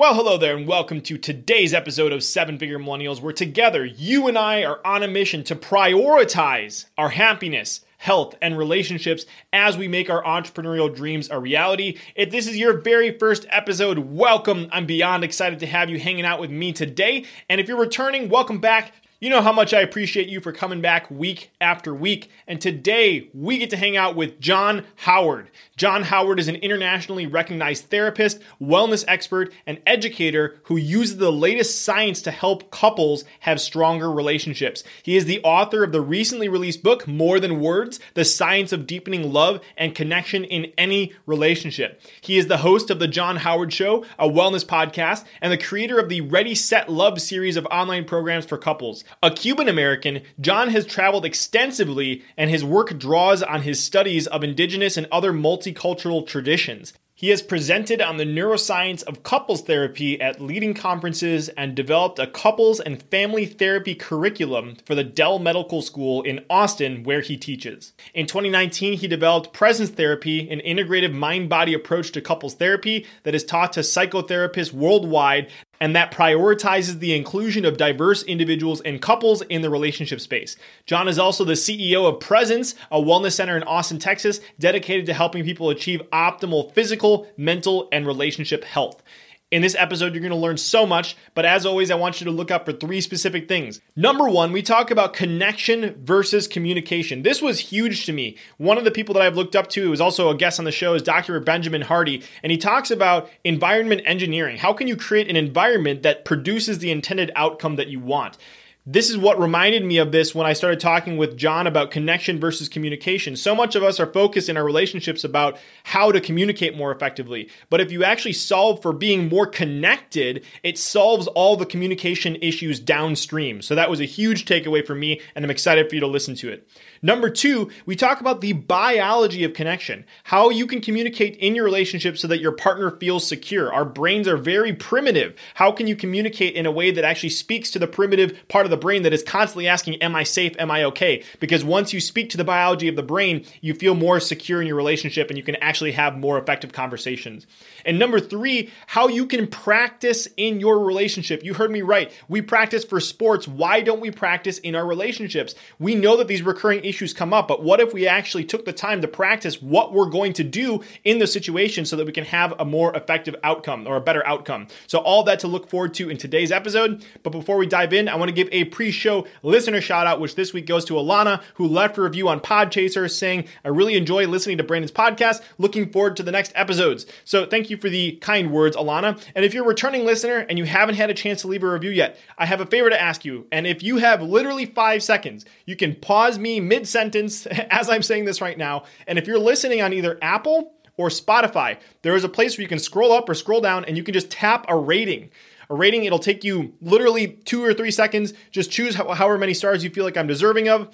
Well, hello there, and welcome to today's episode of Seven Figure Millennials, where together you and I are on a mission to prioritize our happiness health, and relationships as we make our entrepreneurial dreams a reality. If this is your very first episode, welcome. I'm beyond excited to have you hanging out with me today. And if you're returning, welcome back. You know how much I appreciate you for coming back week after week. And today we get to hang out with John Howard. John Howard is an internationally recognized therapist, wellness expert, and educator who uses the latest science to help couples have stronger relationships. He is the author of the recently released book, More Than Words The Science of Deepening Love and Connection in Any Relationship. He is the host of The John Howard Show, a wellness podcast, and the creator of the Ready, Set, Love series of online programs for couples. A Cuban American, John has traveled extensively and his work draws on his studies of indigenous and other multicultural traditions. He has presented on the neuroscience of couples therapy at leading conferences and developed a couples and family therapy curriculum for the Dell Medical School in Austin, where he teaches. In 2019, he developed Presence Therapy, an integrative mind body approach to couples therapy that is taught to psychotherapists worldwide and that prioritizes the inclusion of diverse individuals and couples in the relationship space. John is also the CEO of Presence, a wellness center in Austin, Texas, dedicated to helping people achieve optimal physical, mental, and relationship health. In this episode, you're going to learn so much, but as always, I want you to look up for three specific things. Number one, we talk about connection versus communication. This was huge to me. One of the people that I've looked up to, who is also a guest on the show, is Dr. Benjamin Hardy, and he talks about environment engineering. How can you create an environment that produces the intended outcome that you want? This is what reminded me of this when I started talking with John about connection versus communication. So much of us are focused in our relationships about how to communicate more effectively. But if you actually solve for being more connected, it solves all the communication issues downstream. So that was a huge takeaway for me, and I'm excited for you to listen to it. Number two, we talk about the biology of connection, how you can communicate in your relationship so that your partner feels secure. Our brains are very primitive. How can you communicate in a way that actually speaks to the primitive part of the brain that is constantly asking, Am I safe? Am I okay? Because once you speak to the biology of the brain, you feel more secure in your relationship and you can actually have more effective conversations. And number three, how you can practice in your relationship. You heard me right. We practice for sports. Why don't we practice in our relationships? We know that these recurring issues come up, but what if we actually took the time to practice what we're going to do in the situation so that we can have a more effective outcome or a better outcome? So, all that to look forward to in today's episode. But before we dive in, I want to give a pre show listener shout out, which this week goes to Alana, who left a review on Podchaser saying, I really enjoy listening to Brandon's podcast. Looking forward to the next episodes. So, thank you for the kind words, Alana. And if you're a returning listener and you haven't had a chance to leave a review yet, I have a favor to ask you. And if you have literally five seconds, you can pause me mid mid sentence as I'm saying this right now. And if you're listening on either Apple or Spotify, there is a place where you can scroll up or scroll down and you can just tap a rating. A rating, it'll take you literally two or three seconds. Just choose however many stars you feel like I'm deserving of.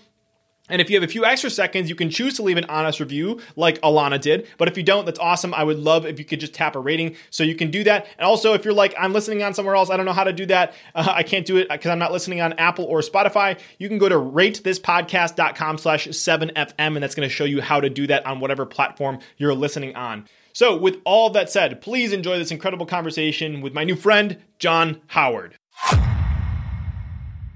And if you have a few extra seconds, you can choose to leave an honest review like Alana did. But if you don't, that's awesome. I would love if you could just tap a rating so you can do that. And also, if you're like, I'm listening on somewhere else, I don't know how to do that. Uh, I can't do it because I'm not listening on Apple or Spotify. You can go to ratethispodcast.com slash 7FM and that's going to show you how to do that on whatever platform you're listening on. So with all that said, please enjoy this incredible conversation with my new friend, John Howard.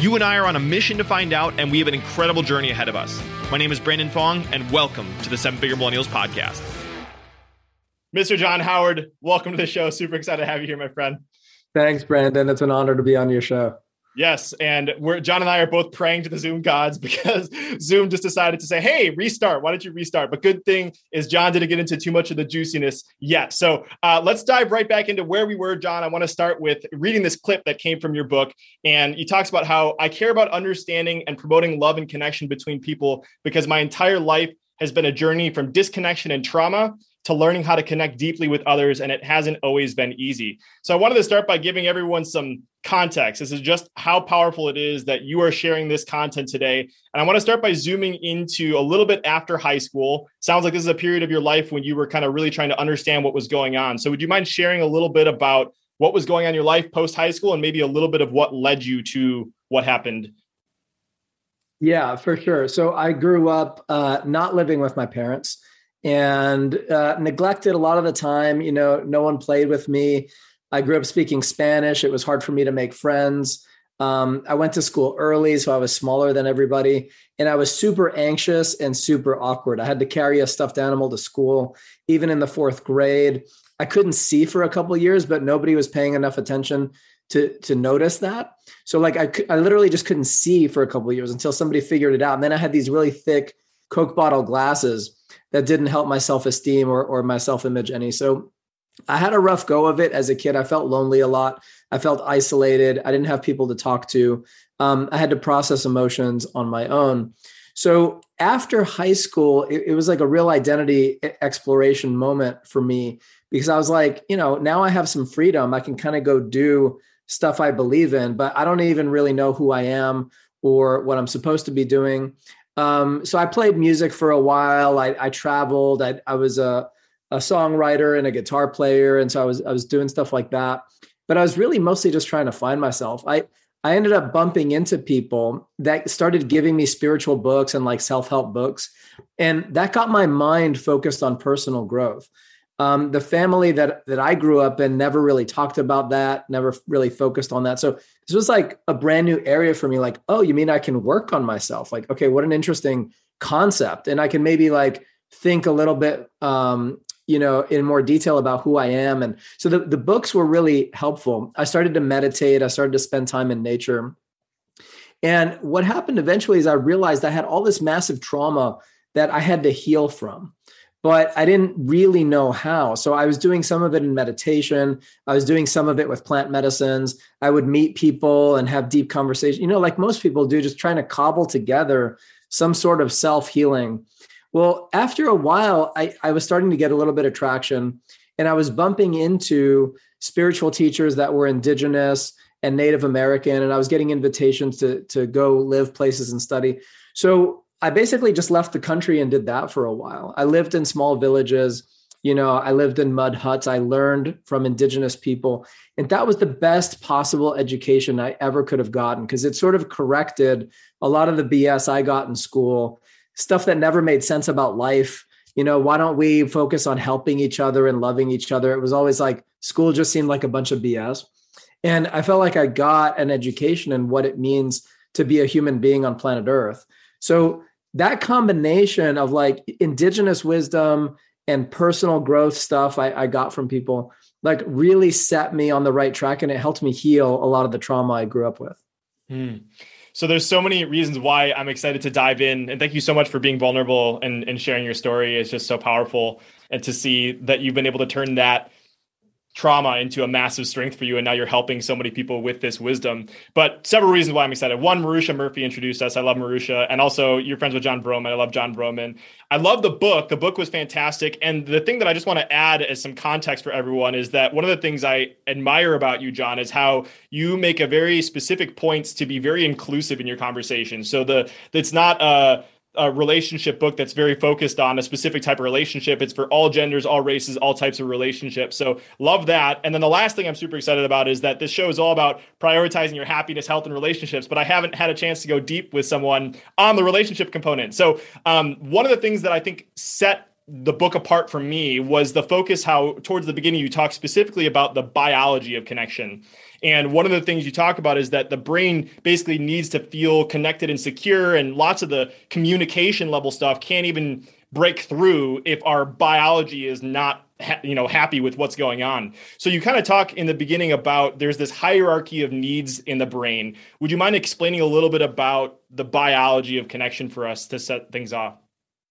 You and I are on a mission to find out, and we have an incredible journey ahead of us. My name is Brandon Fong, and welcome to the Seven Figure Millennials Podcast. Mr. John Howard, welcome to the show. Super excited to have you here, my friend. Thanks, Brandon. It's an honor to be on your show. Yes, and we're John and I are both praying to the Zoom gods because Zoom just decided to say, "Hey, restart. Why don't you restart?" But good thing is John didn't get into too much of the juiciness yet. So uh, let's dive right back into where we were, John. I want to start with reading this clip that came from your book, and he talks about how I care about understanding and promoting love and connection between people because my entire life has been a journey from disconnection and trauma to learning how to connect deeply with others, and it hasn't always been easy. So I wanted to start by giving everyone some context. This is just how powerful it is that you are sharing this content today. And I want to start by zooming into a little bit after high school. Sounds like this is a period of your life when you were kind of really trying to understand what was going on. So would you mind sharing a little bit about what was going on in your life post high school and maybe a little bit of what led you to what happened? Yeah, for sure. So I grew up uh, not living with my parents and uh, neglected a lot of the time. You know, no one played with me. I grew up speaking Spanish. It was hard for me to make friends. Um, I went to school early, so I was smaller than everybody. And I was super anxious and super awkward. I had to carry a stuffed animal to school, even in the fourth grade. I couldn't see for a couple years, but nobody was paying enough attention to to notice that. So like I, I literally just couldn't see for a couple years until somebody figured it out. And then I had these really thick Coke bottle glasses that didn't help my self esteem or, or my self image any. So I had a rough go of it as a kid. I felt lonely a lot. I felt isolated. I didn't have people to talk to. Um, I had to process emotions on my own. So after high school, it, it was like a real identity exploration moment for me because I was like, you know, now I have some freedom. I can kind of go do stuff I believe in, but I don't even really know who I am or what I'm supposed to be doing. Um, so I played music for a while. I, I traveled. I, I was a, a songwriter and a guitar player, and so I was I was doing stuff like that. But I was really mostly just trying to find myself. I I ended up bumping into people that started giving me spiritual books and like self help books, and that got my mind focused on personal growth. Um, the family that that I grew up in never really talked about that, never really focused on that. So this was like a brand new area for me. Like, oh, you mean I can work on myself? Like, okay, what an interesting concept, and I can maybe like think a little bit, um, you know, in more detail about who I am. And so the the books were really helpful. I started to meditate. I started to spend time in nature. And what happened eventually is I realized I had all this massive trauma that I had to heal from but I didn't really know how. So I was doing some of it in meditation. I was doing some of it with plant medicines. I would meet people and have deep conversation, you know, like most people do, just trying to cobble together some sort of self healing. Well, after a while, I, I was starting to get a little bit of traction and I was bumping into spiritual teachers that were indigenous and Native American, and I was getting invitations to, to go live places and study. So I basically just left the country and did that for a while. I lived in small villages. You know, I lived in mud huts. I learned from indigenous people. And that was the best possible education I ever could have gotten because it sort of corrected a lot of the BS I got in school, stuff that never made sense about life. You know, why don't we focus on helping each other and loving each other? It was always like school just seemed like a bunch of BS. And I felt like I got an education in what it means to be a human being on planet Earth. So that combination of like indigenous wisdom and personal growth stuff I, I, got from people like really set me on the right track and it helped me heal a lot of the trauma I grew up with. Hmm. So there's so many reasons why I'm excited to dive in. And thank you so much for being vulnerable and, and sharing your story. It's just so powerful. And to see that you've been able to turn that trauma into a massive strength for you and now you're helping so many people with this wisdom. But several reasons why i'm excited. One marusha murphy introduced us. I love marusha. And also you're friends with Jon Vroman. I love Jon Vroman. I love the book. The book was fantastic. And the thing that i just want to add as some context for everyone is that one of the things i admire about you john is how you make a very specific points to be very inclusive in your conversation. So the it's not a a relationship book that's very focused on a specific type of relationship. It's for all genders, all races, all types of relationships. So love that. And then the last thing I'm super excited about is that this show is all about prioritizing your happiness, health, and relationships. But I haven't had a chance to go deep with someone on the relationship component. So um, one of the things that I think set the book apart from me was the focus how towards the beginning you talk specifically about the biology of connection and one of the things you talk about is that the brain basically needs to feel connected and secure and lots of the communication level stuff can't even break through if our biology is not you know happy with what's going on. So you kind of talk in the beginning about there's this hierarchy of needs in the brain. Would you mind explaining a little bit about the biology of connection for us to set things off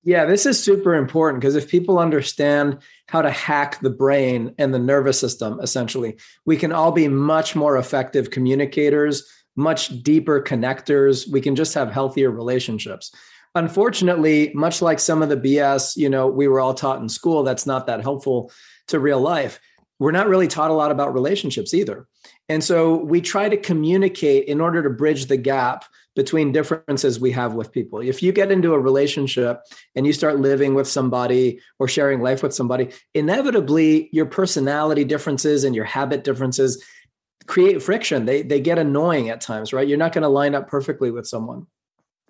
yeah, this is super important because if people understand how to hack the brain and the nervous system, essentially, we can all be much more effective communicators, much deeper connectors. We can just have healthier relationships. Unfortunately, much like some of the BS, you know, we were all taught in school, that's not that helpful to real life. We're not really taught a lot about relationships either. And so we try to communicate in order to bridge the gap between differences we have with people. If you get into a relationship and you start living with somebody or sharing life with somebody, inevitably your personality differences and your habit differences create friction. They they get annoying at times, right? You're not going to line up perfectly with someone.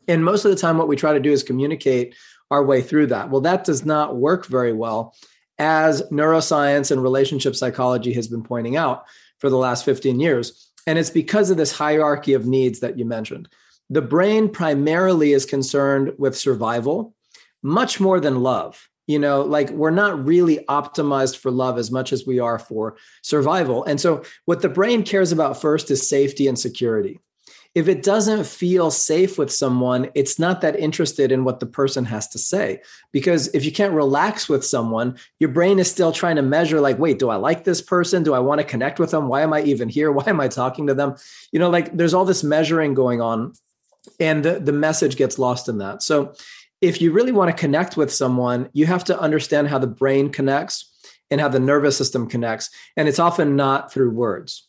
And most of the time what we try to do is communicate our way through that. Well, that does not work very well as neuroscience and relationship psychology has been pointing out for the last 15 years. And it's because of this hierarchy of needs that you mentioned the brain primarily is concerned with survival much more than love. You know like we're not really optimized for love as much as we are for survival. And so what the brain cares about first is safety and security. If it doesn't feel safe with someone it's not that interested in what the person has to say. Because if you can't relax with someone your brain is still trying to measure like wait do i like this person? Do i want to connect with them? Why am i even here? Why am i talking to them? You know like there's all this measuring going on and the, the message gets lost in that. So if you really want to connect with someone you have to understand how the brain connects and how the nervous system connects and it's often not through words.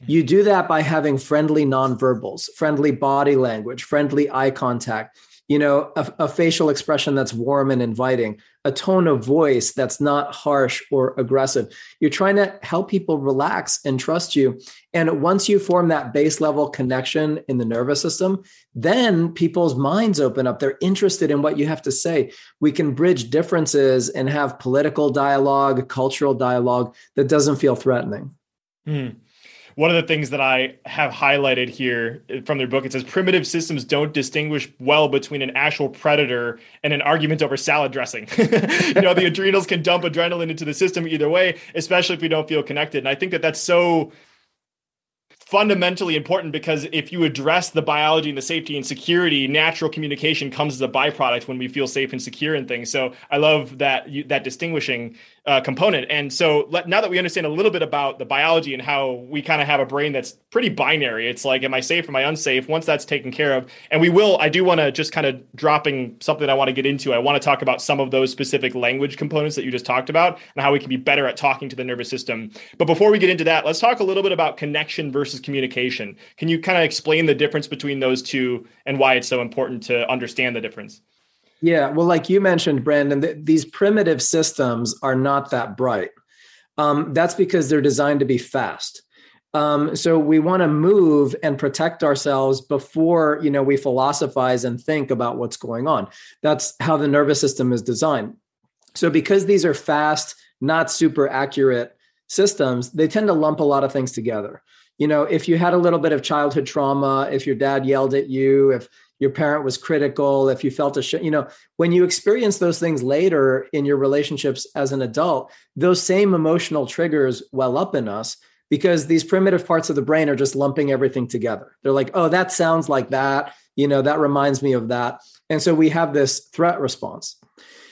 Hmm. You do that by having friendly nonverbals friendly body language friendly eye contact you know a, a, facial expression that's warm and inviting a tone of voice that's not harsh or aggressive. You're trying to help people relax and trust you. And once you form that base level connection in the nervous system then people's minds open up. They're interested in what you have to say. We can bridge differences and have political dialogue cultural dialogue that doesn't feel threatening. Mm one of the things that I have highlighted here from their book, it says primitive systems don't distinguish well between an actual predator and an argument over salad dressing. you know, the adrenals can dump adrenaline into the system either way, especially if we don't feel connected. And I think that that's so fundamentally important because if you address the biology and the safety and security, natural communication comes as a byproduct when we feel safe and secure in things. So I love that you, that distinguishing uh, component. And so let, now that we understand a little bit about the biology and how we kind of have a brain that's pretty binary, it's like, am I safe? Am I unsafe? Once that's taken care of, and we will, I do want to just kind of dropping something I want to get into. I want to talk about some of those specific language components that you just talked about and how we can be better at talking to the nervous system. But before we get into that, let's talk a little bit about connection versus communication. Can you kind of explain the difference between those two and why it's so important to understand the difference? Yeah, well, like you mentioned, Brandon, th- these primitive systems are not that bright. Um, that's because they're designed to be fast. Um, so we want to move and protect ourselves before you know we philosophize and think about what's going on. That's how the nervous system is designed. So because these are fast, not super accurate systems, they tend to lump a lot of things together. You know, if you had a little bit of childhood trauma, if your dad yelled at you, if your parent was critical, if you felt a you know, when you experience those things later in your relationships as an adult, those same emotional triggers well up in us because these primitive parts of the brain are just lumping everything together. They're like, "Oh, that sounds like that." You know, that reminds me of that. And so we have this threat response.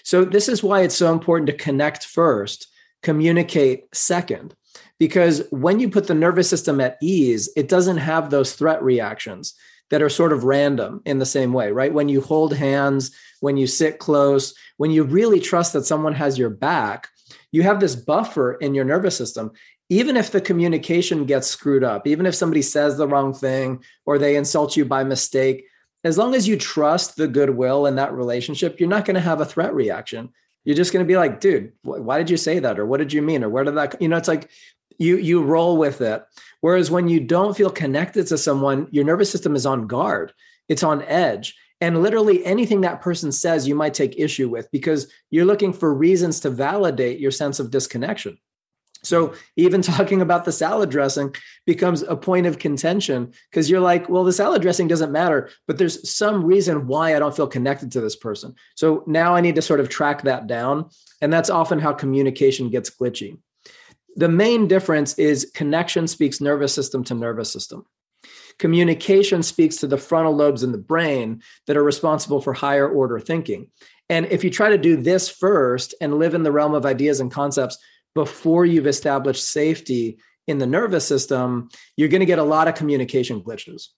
So this is why it's so important to connect first, communicate second. Because when you put the nervous system at ease, it doesn't have those threat reactions that are sort of random in the same way, right? When you hold hands, when you sit close, when you really trust that someone has your back, you have this buffer in your nervous system. Even if the communication gets screwed up, even if somebody says the wrong thing or they insult you by mistake, as long as you trust the goodwill in that relationship, you're not going to have a threat reaction. You're just going to be like, dude, why did you say that? Or what did you mean? Or where did that, you know, it's like you, you roll with it. Whereas when you don't feel connected to someone, your nervous system is on guard, it's on edge. And literally anything that person says, you might take issue with because you're looking for reasons to validate your sense of disconnection. So even talking about the salad dressing becomes a point of contention because you're like, well, the salad dressing doesn't matter, but there's some reason why I don't feel connected to this person. So now I need to sort of track that down. And that's often how communication gets glitchy. The main difference is connection speaks nervous system to nervous system. Communication speaks to the frontal lobes in the brain that are responsible for higher order thinking. And if you try to do this first and live in the realm of ideas and concepts, before you've established safety in the nervous system, you're going to get a lot of communication glitches.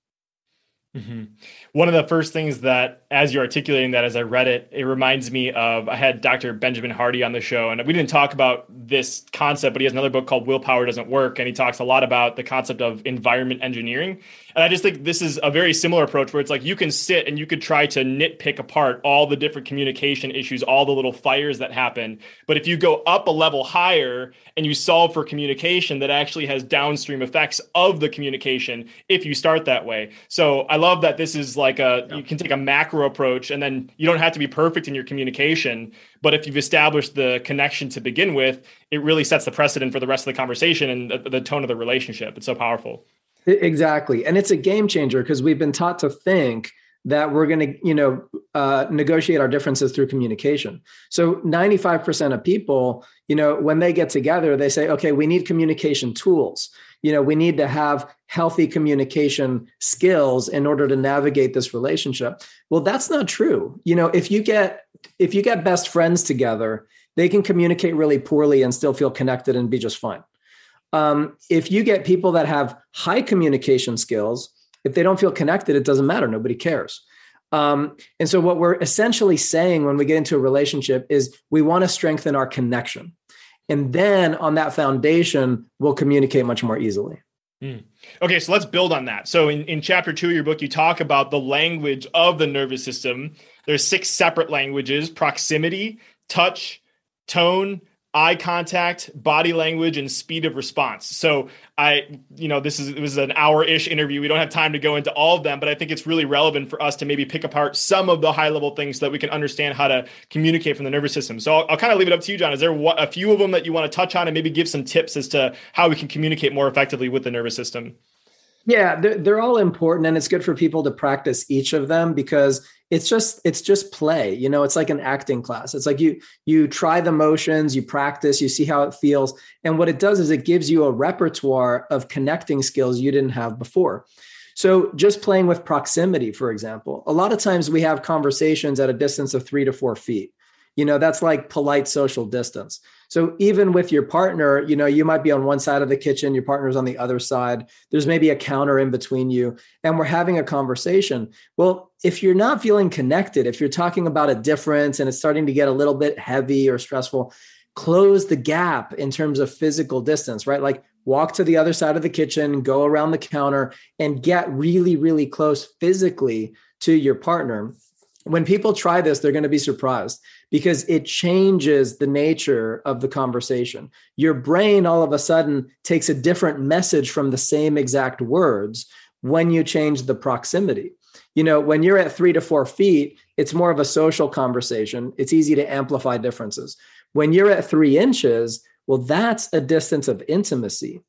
Mm-hmm. One of the first things that, as you're articulating that, as I read it, it reminds me of I had Dr. Benjamin Hardy on the show, and we didn't talk about this concept, but he has another book called Willpower Doesn't Work, and he talks a lot about the concept of environment engineering. And I just think this is a very similar approach where it's like you can sit and you could try to nitpick apart all the different communication issues, all the little fires that happen. But if you go up a level higher and you solve for communication, that actually has downstream effects of the communication if you start that way. So I love that this is like a, yeah. you can take a macro approach and then you don't have to be perfect in your communication. But if you've established the connection to begin with, it really sets the precedent for the rest of the conversation and the, the tone of the relationship. It's so powerful. Exactly. And it's a game changer because we've been taught to think that we're going to, you know, uh, negotiate our differences through communication. So 95% of people, you know, when they get together, they say, okay, we need communication tools. You know, we need to have healthy communication skills in order to navigate this relationship. Well, that's not true. You know, if you get if you get best friends together, they can communicate really poorly and still feel connected and be just fine um, if you get people that have high communication skills, if they don't feel connected, it doesn't matter. Nobody cares. Um, and so, what we're essentially saying when we get into a relationship is we want to strengthen our connection. And then on that foundation, we'll communicate much more easily. Mm. Okay, so let's build on that. So, in, in chapter two of your book, you talk about the language of the nervous system. There's six separate languages proximity, touch, tone, eye contact, body language, and speed of response. So I, you know, this is it was an hour-ish interview. We don't have time to go into all of them, but I think it's really relevant for us to maybe pick apart some of the high-level things so that we can understand how to communicate from the nervous system. So I'll, I'll kind of leave it up to you, John. Is there a few of them that you want to touch on and maybe give some tips as to how we can communicate more effectively with the nervous system? Yeah, they're, they're all important, and it's good for people to practice each of them because it's just it's just play. You know, it's like an acting class. It's like you you try the motions, you practice, you see how it feels, and what it does is it gives you a repertoire of connecting skills you didn't have before. So, just playing with proximity, for example, a lot of times we have conversations at a distance of three to four feet. You know, that's like polite social distance. So even with your partner, you know, you might be on one side of the kitchen, your partner's on the other side. There's maybe a counter in between you, and we're having a conversation. Well, if you're not feeling connected, if you're talking about a difference and it's starting to get a little bit heavy or stressful, close the gap in terms of physical distance, right? Like walk to the other side of the kitchen, go around the counter, and get really, really close physically to your partner. When people try this, they're going to be surprised because it changes the nature of the conversation. Your brain all of a sudden takes a different message from the same exact words when you change the proximity. You know, when you're at three to four feet, it's more of a social conversation. It's easy to amplify differences. When you're at three inches, well, that's a distance of intimacy.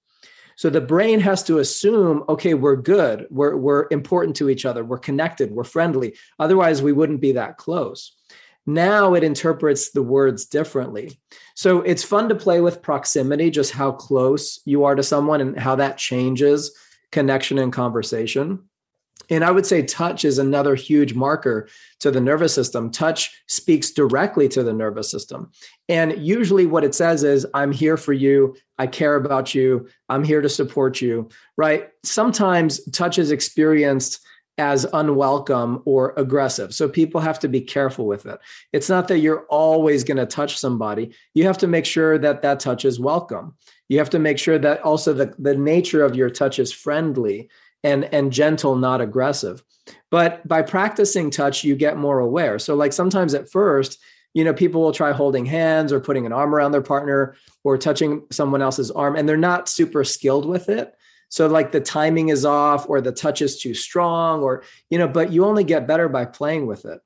So the brain has to assume, okay, we're good, we're, we're important to each other, we're connected, we're friendly. Otherwise, we wouldn't be that close. Now it interprets the words differently. So it's fun to play with proximity, just how close you are to someone and how that changes connection and conversation. And I would say touch is another huge marker to the nervous system. Touch speaks directly to the nervous system. And usually, what it says is, I'm here for you. I care about you. I'm here to support you, right? Sometimes touch is experienced as unwelcome or aggressive. So people have to be careful with it. It's not that you're always going to touch somebody. You have to make sure that that touch is welcome. You have to make sure that also the, the nature of your touch is friendly and and gentle not aggressive. But by practicing touch you get more aware. So like sometimes at first you know people will try holding hands or putting an arm around their partner or touching someone else's arm and they're not super skilled with it. So like the timing is off or the touch is too strong or you know but you only get better by playing with it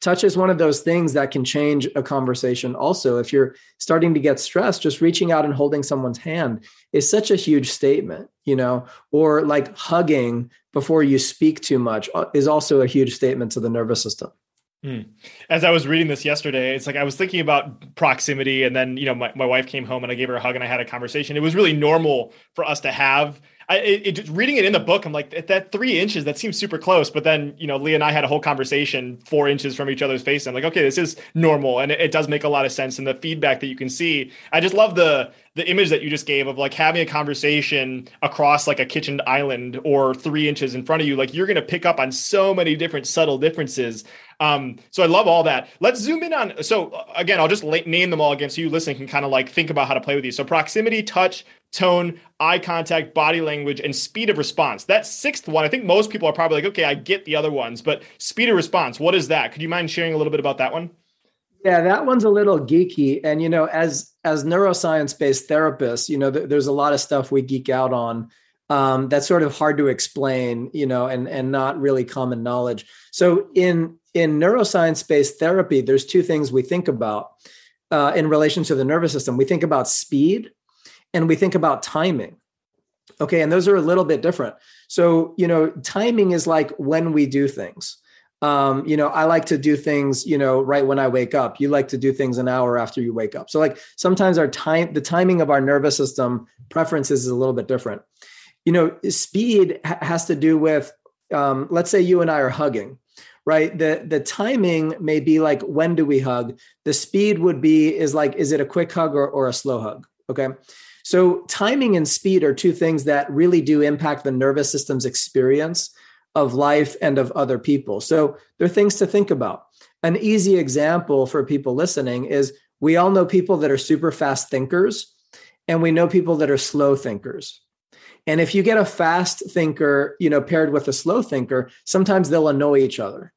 touch is one of those things that can change a conversation also if you're starting to get stressed just reaching out and holding someone's hand is such a huge statement you know or like hugging before you speak too much uh, is also a huge statement to the nervous system Hmm. As I was reading this yesterday, it's like I was thinking about proximity, and then you know my, my wife came home and I gave her a hug and I had a conversation. It was really normal for us to have I, it, it, reading it in the book, I'm like, at that three inches, that seems super close. But then, you know, Lee and I had a whole conversation four inches from each other's face. I'm like, okay, this is normal. And it, it does make a lot of sense. And the feedback that you can see, I just love the the image that you just gave of like having a conversation across like a kitchen island or three inches in front of you. Like you're going to pick up on so many different subtle differences. Um, so I love all that. Let's zoom in on. So again, I'll just name them all again, so you listening can kind of like think about how to play with these. So proximity, touch, tone, eye contact, body language, and speed of response. That sixth one, I think most people are probably like, okay, I get the other ones, but speed of response, what is that? Could you mind sharing a little bit about that one? Yeah, that one's a little geeky, and you know, as as neuroscience based therapists, you know, th- there's a lot of stuff we geek out on um, that's sort of hard to explain, you know, and and not really common knowledge. So in in neuroscience based therapy, there's two things we think about uh, in relation to the nervous system. We think about speed and we think about timing. Okay, and those are a little bit different. So, you know, timing is like when we do things. Um, you know, I like to do things, you know, right when I wake up. You like to do things an hour after you wake up. So, like sometimes our time, the timing of our nervous system preferences is a little bit different. You know, speed ha- has to do with, um, let's say you and I are hugging, right? The the timing may be like when do we hug? The speed would be is like is it a quick hug or, or a slow hug? Okay. So, timing and speed are two things that really do impact the nervous system's experience of life and of other people. So, there are things to think about. An easy example for people listening is we all know people that are super fast thinkers, and we know people that are slow thinkers. And if you get a fast thinker, you know, paired with a slow thinker, sometimes they'll annoy each other.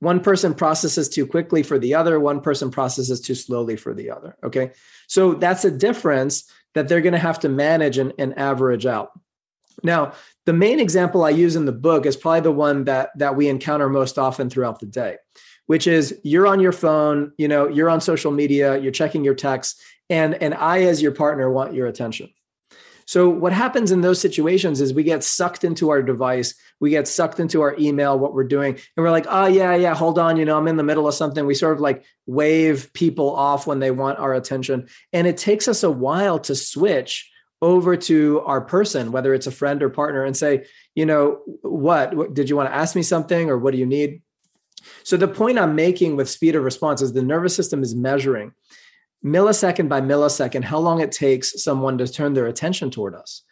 One person processes too quickly for the other, one person processes too slowly for the other. Okay. So that's a difference that they're going to have to manage and, and average out. Now, the main example I use in the book is probably the one that that we encounter most often throughout the day, which is you're on your phone, you know, you're on social media, you're checking your texts, and and I as your partner want your attention. So what happens in those situations is we get sucked into our device, we get sucked into our email, what we're doing, and we're like, oh yeah, yeah, hold on, you know, I'm in the middle of something. We sort of like wave people off when they want our attention. And it takes us a while to switch over to our person, whether it's a friend or partner, and say, you know, what, did you want to ask me something or what do you need? So the point I'm making with speed of response is the nervous system is measuring millisecond by millisecond how long it takes someone to turn their attention toward us.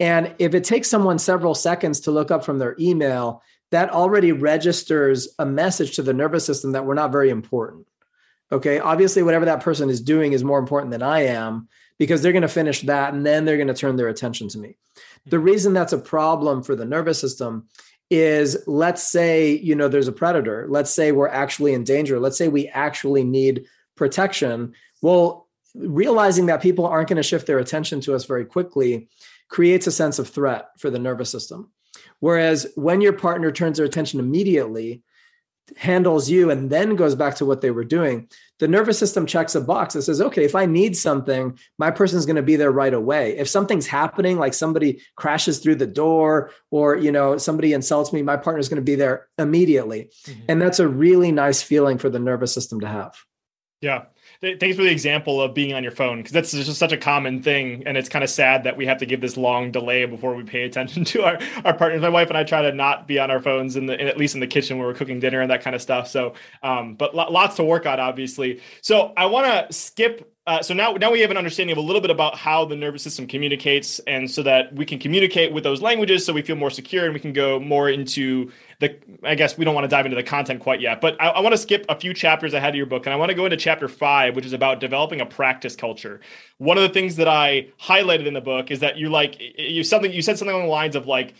And if it takes someone several seconds to look up from their email, that already registers a message to the nervous system that we're not very important. Okay. Obviously, whatever that person is doing is more important than I am because they're going to finish that and then they're going to turn their attention to me. The hmm. reason that's a problem for the nervous system is let's say, you know, there's a predator. Let's say we're actually in danger. Let's say we actually need protection. Well, realizing that people aren't going to shift their attention to us very quickly creates a sense of threat for the nervous system. Whereas when your partner turns their attention immediately, handles you, and then goes back to what they were doing, the nervous system checks a box that says, okay, if I need something, my person's going to be there right away. If something's happening, like somebody crashes through the door or, you know, somebody insults me, my partner's going to be there immediately. Mm-hmm. And that's a really nice feeling for the nervous system to have. Yeah. Thanks for the example of being on your phone because that's just such a common thing, and it's kind of sad that we have to give this long delay before we pay attention to our our partners. My wife and I try to not be on our phones in the in, at least in the kitchen where we're cooking dinner and that kind of stuff. So, um, but lots to work on, obviously. So I want to skip uh, so now, now we have an understanding of a little bit about how the nervous system communicates, and so that we can communicate with those languages, so we feel more secure, and we can go more into the. I guess we don't want to dive into the content quite yet, but I, I want to skip a few chapters ahead of your book, and I want to go into chapter five, which is about developing a practice culture. One of the things that I highlighted in the book is that you like you something you said something along the lines of like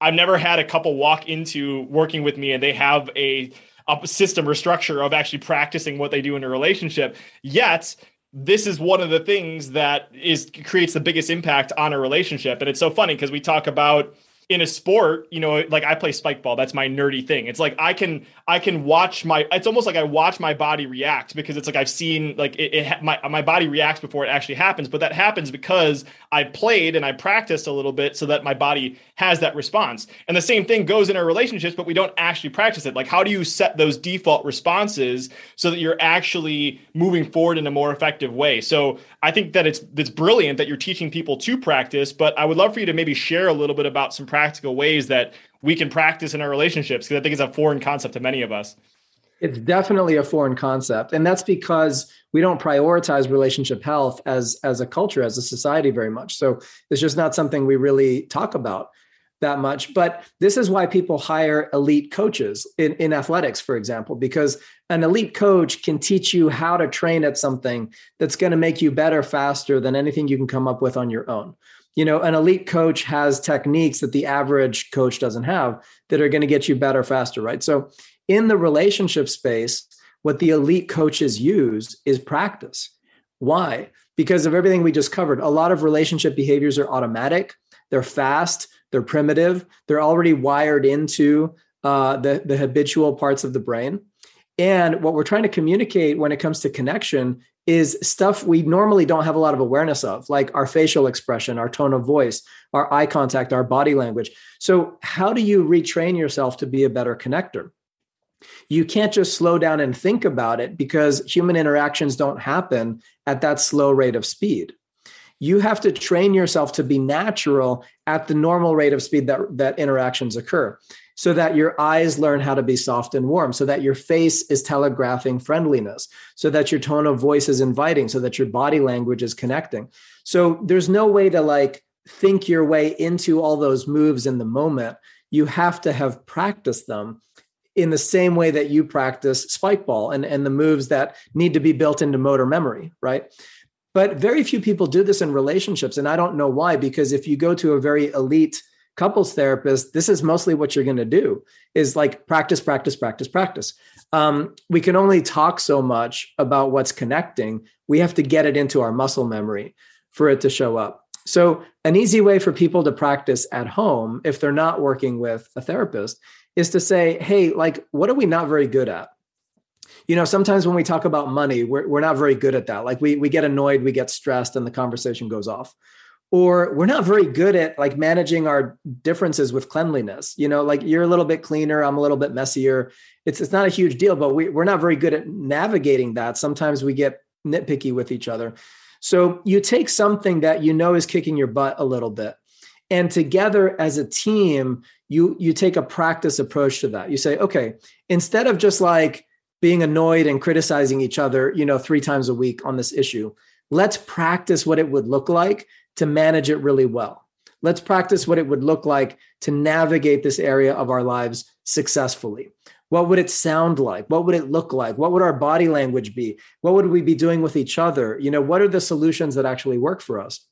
I've never had a couple walk into working with me and they have a, a system or structure of actually practicing what they do in a relationship. Yet, this is one of the things that is creates the biggest impact on a relationship. And it's so funny because we talk about in a sport, you know, like I play spike ball. That's my nerdy thing. It's like I can I can watch my. It's almost like I watch my body react because it's like I've seen like it. it my my body reacts before it actually happens. But that happens because I played and I practiced a little bit so that my body has that response. And the same thing goes in our relationships, but we don't actually practice it. Like how do you set those default responses so that you're actually moving forward in a more effective way? So I think that it's it's brilliant that you're teaching people to practice. But I would love for you to maybe share a little bit about some practical ways that we can practice in our relationships because I think it's a foreign concept to many of us. It's definitely a foreign concept, and that's because we don't prioritize relationship health as as a culture, as a society, very much. So it's just not something we really talk about that much. But this is why people hire elite coaches in, in athletics, for example, because an elite coach can teach you how to train at something that's going to make you better faster than anything you can come up with on your own. You know an elite coach has techniques that the average coach doesn't have that are going to get you better faster right? So in the relationship space what the elite coaches use is practice. Why? Because of everything we just covered a lot of relationship behaviors are automatic. They're fast they're primitive they're already wired into uh, the, the habitual parts of the brain and what we're trying to communicate when it comes to connection is stuff we normally don't have a lot of awareness of, like our facial expression, our tone of voice, our eye contact, our body language. So, how do you retrain yourself to be a better connector? You can't just slow down and think about it because human interactions don't happen at that slow rate of speed. You have to train yourself to be natural at the normal rate of speed that, that interactions occur so that your eyes learn how to be soft and warm, so that your face is telegraphing friendliness, so that your tone of voice is inviting, so that your body language is connecting. So there's no way to like think your way into all those moves in the moment. You have to have practiced them in the same way that you practice spike ball and, and the moves that need to be built into motor memory, right? But very few people do this in relationships. And I don't know why, because if you go to a very elite couples therapist, this is mostly what you're going to do is like practice, practice, practice, practice. Um, we can only talk so much about what's connecting. We have to get it into our muscle memory for it to show up. So, an easy way for people to practice at home, if they're not working with a therapist, is to say, hey, like, what are we not very good at? You know, sometimes when we talk about money, we're, we're not very good at that. Like, we, we get annoyed, we get stressed, and the conversation goes off. Or we're not very good at like managing our differences with cleanliness. You know like you're a little bit cleaner i'm a little bit messier. It's it's not a huge deal but we, we're not very good at navigating that. Sometimes we get nitpicky with each other. So you take something that you know is kicking your butt a little bit and together as a team you you take a practice approach to that. You say okay instead of just like being annoyed and criticizing each other you know three times a week on this issue let's practice what it would look like to manage it really well. Let's practice what it would look like to navigate this area of our lives successfully. What would it sound like? What would it look like? What would our body language be? What would we be doing with each other? You know, what are the solutions that actually work for us?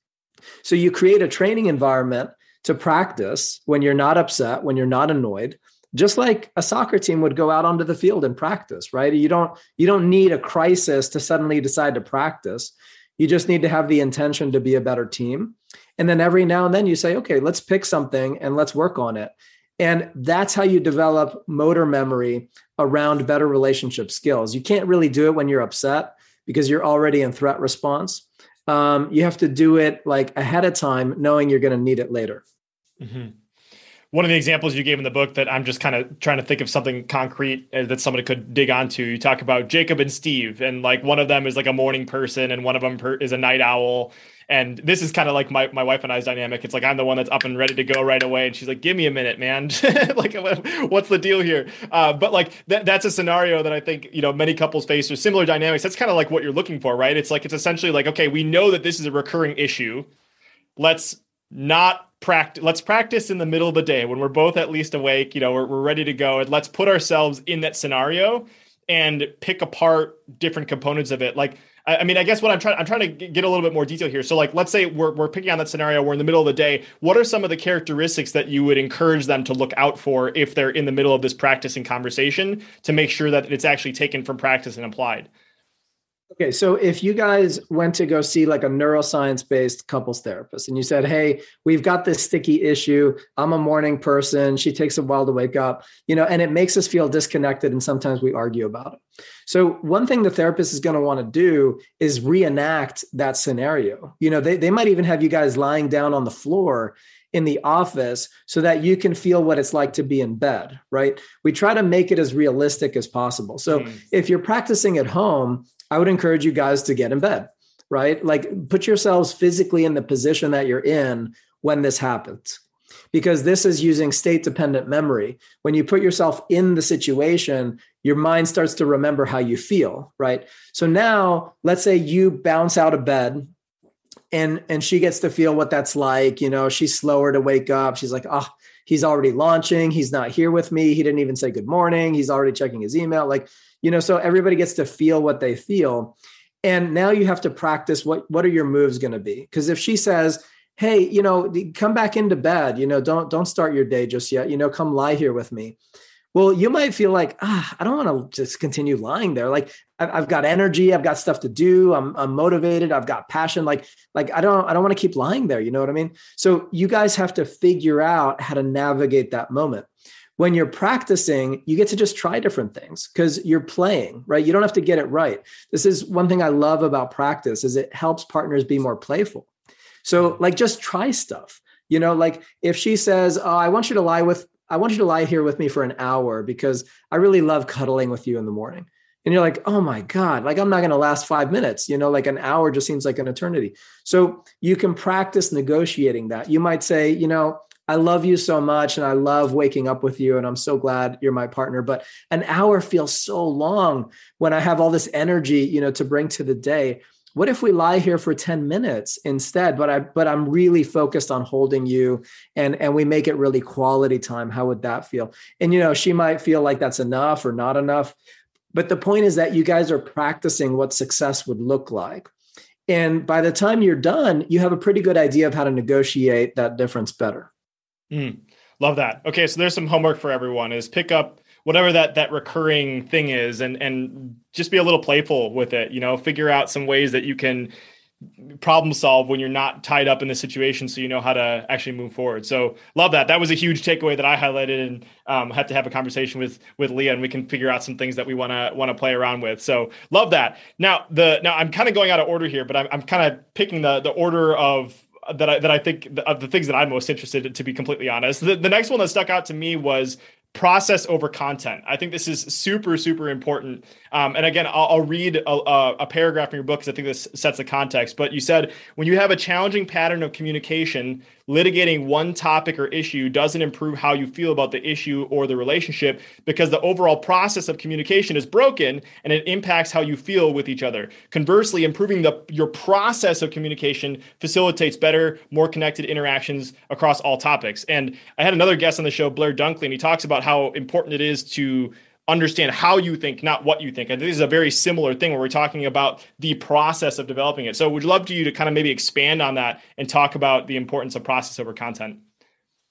So you create a training environment to practice when you're not upset, when you're not annoyed, just like a soccer team would go out onto the field and practice, right? You don't you don't need a crisis to suddenly decide to practice. You just need to have the intention to be a better team. And then every now and then you say, okay, let's pick something and let's work on it. And that's how you develop motor memory around better relationship skills. You can't really do it when you're upset because you're already in threat response. Um, you have to do it like ahead of time, knowing you're going to need it later. Mm-hmm one of the examples you gave in the book that I'm just kind of trying to think of something concrete uh, that somebody could dig onto. You talk about Jacob and Steve, and like one of them is like a morning person, and one of them per- is a night owl. And this is kind of like my, my wife and I's dynamic. It's like I'm the one that's up and ready to go right away, and she's like, "Give me a minute, man. like, what's the deal here?" Uh, but like that, that's a scenario that I think you know many couples face or similar dynamics. That's kind of like what you're looking for, right? It's like it's essentially like, okay, we know that this is a recurring issue. Let's not practice let's practice in the middle of the day when we're both at least awake you know we're, we're ready to go and let's put ourselves in that scenario and pick apart different components of it like I, I mean, I guess what I'm trying I'm trying to get a little bit more detail here. So, like, let's say we're we're picking on that scenario. We're in the middle of the day. What are some of the characteristics that you would encourage them to look out for if they're in the middle of this practice and conversation to make sure that it's actually taken from practice and applied? Okay, so if you guys went to go see like a neuroscience based couples therapist and you said, Hey, we've got this sticky issue. I'm a morning person. She takes a while to wake up, you know, and it makes us feel disconnected. And sometimes we argue about it. So, one thing the therapist is going to want to do is reenact that scenario. You know, they, they might even have you guys lying down on the floor in the office so that you can feel what it's like to be in bed, right? We try to make it as realistic as possible. So, mm. if you're practicing at home, I would encourage you guys to get in bed, right? Like put yourselves physically in the position that you're in when this happens. Because this is using state dependent memory. When you put yourself in the situation, your mind starts to remember how you feel, right? So now, let's say you bounce out of bed and and she gets to feel what that's like, you know, she's slower to wake up. She's like, "Oh, he's already launching. He's not here with me. He didn't even say good morning. He's already checking his email." Like you know so everybody gets to feel what they feel. And now you have to practice what what are your moves going to be? Because if she says hey you know come back into bed you know don't don't start your day just yet you know come lie here with me. Well you might feel like ah i don't want to just continue lying there. Like I've got energy i've got stuff to do I'm, I'm motivated i've got passion. Like like i don't i don't want to keep lying there you know what i mean? So you guys have to figure out how to navigate that moment when you're practicing, you get to just try different things because you're playing, right? You don't have to get it right. This is one thing I love about practice is it helps partners be more playful. So like just try stuff. You know, like if she says, "Oh, I want you to lie with I want you to lie here with me for an hour because I really love cuddling with you in the morning." And you're like, "Oh my god, like I'm not going to last 5 minutes." You know, like an hour just seems like an eternity. So you can practice negotiating that. You might say, you know, I love you so much and I love waking up with you and I'm so glad you're my partner. But an hour feels so long when I have all this energy you know to bring to the day. What if we lie here for 10 minutes instead? But I but I'm really focused on holding you and and we make it really quality time. How would that feel? And you know she might feel like that's enough or not enough. But the point is that you guys are practicing what success would look like. And by the time you're done you have a pretty good idea of how to negotiate that difference better Mm, love that. Okay, so there's some homework for everyone: is pick up whatever that that recurring thing is, and and just be a little playful with it. You know, figure out some ways that you can problem solve when you're not tied up in the situation so you know how to actually move forward. So love that. That was a huge takeaway that i highlighted and um, had to have a conversation with with leah and we can figure out some things that we want to want to play around with. So love that. Now the now i'm kind of going out of order here but i'm, I'm kind of picking the the order of that I that I think of the things that I'm most interested in, to be completely honest. The, the next one that stuck out to me was process over content. I think this is super, super important. Um, and again, I'll, I'll read a, a, paragraph in your book because I think this sets the context. But you said when you have a challenging pattern of communication, litigating one topic or issue doesn't improve how you feel about the issue or the relationship because the overall process of communication is broken and it impacts how you feel with each other. Conversely, improving the your process of communication facilitates better, more connected interactions across all topics. And I had another guest on the show, Blair Dunkley, and he talks about how important it is to understand how you think, not what you think. And this is a very similar thing where we're talking about the process of developing it. So would love to you to kind of maybe expand on that and talk about the importance of process over content.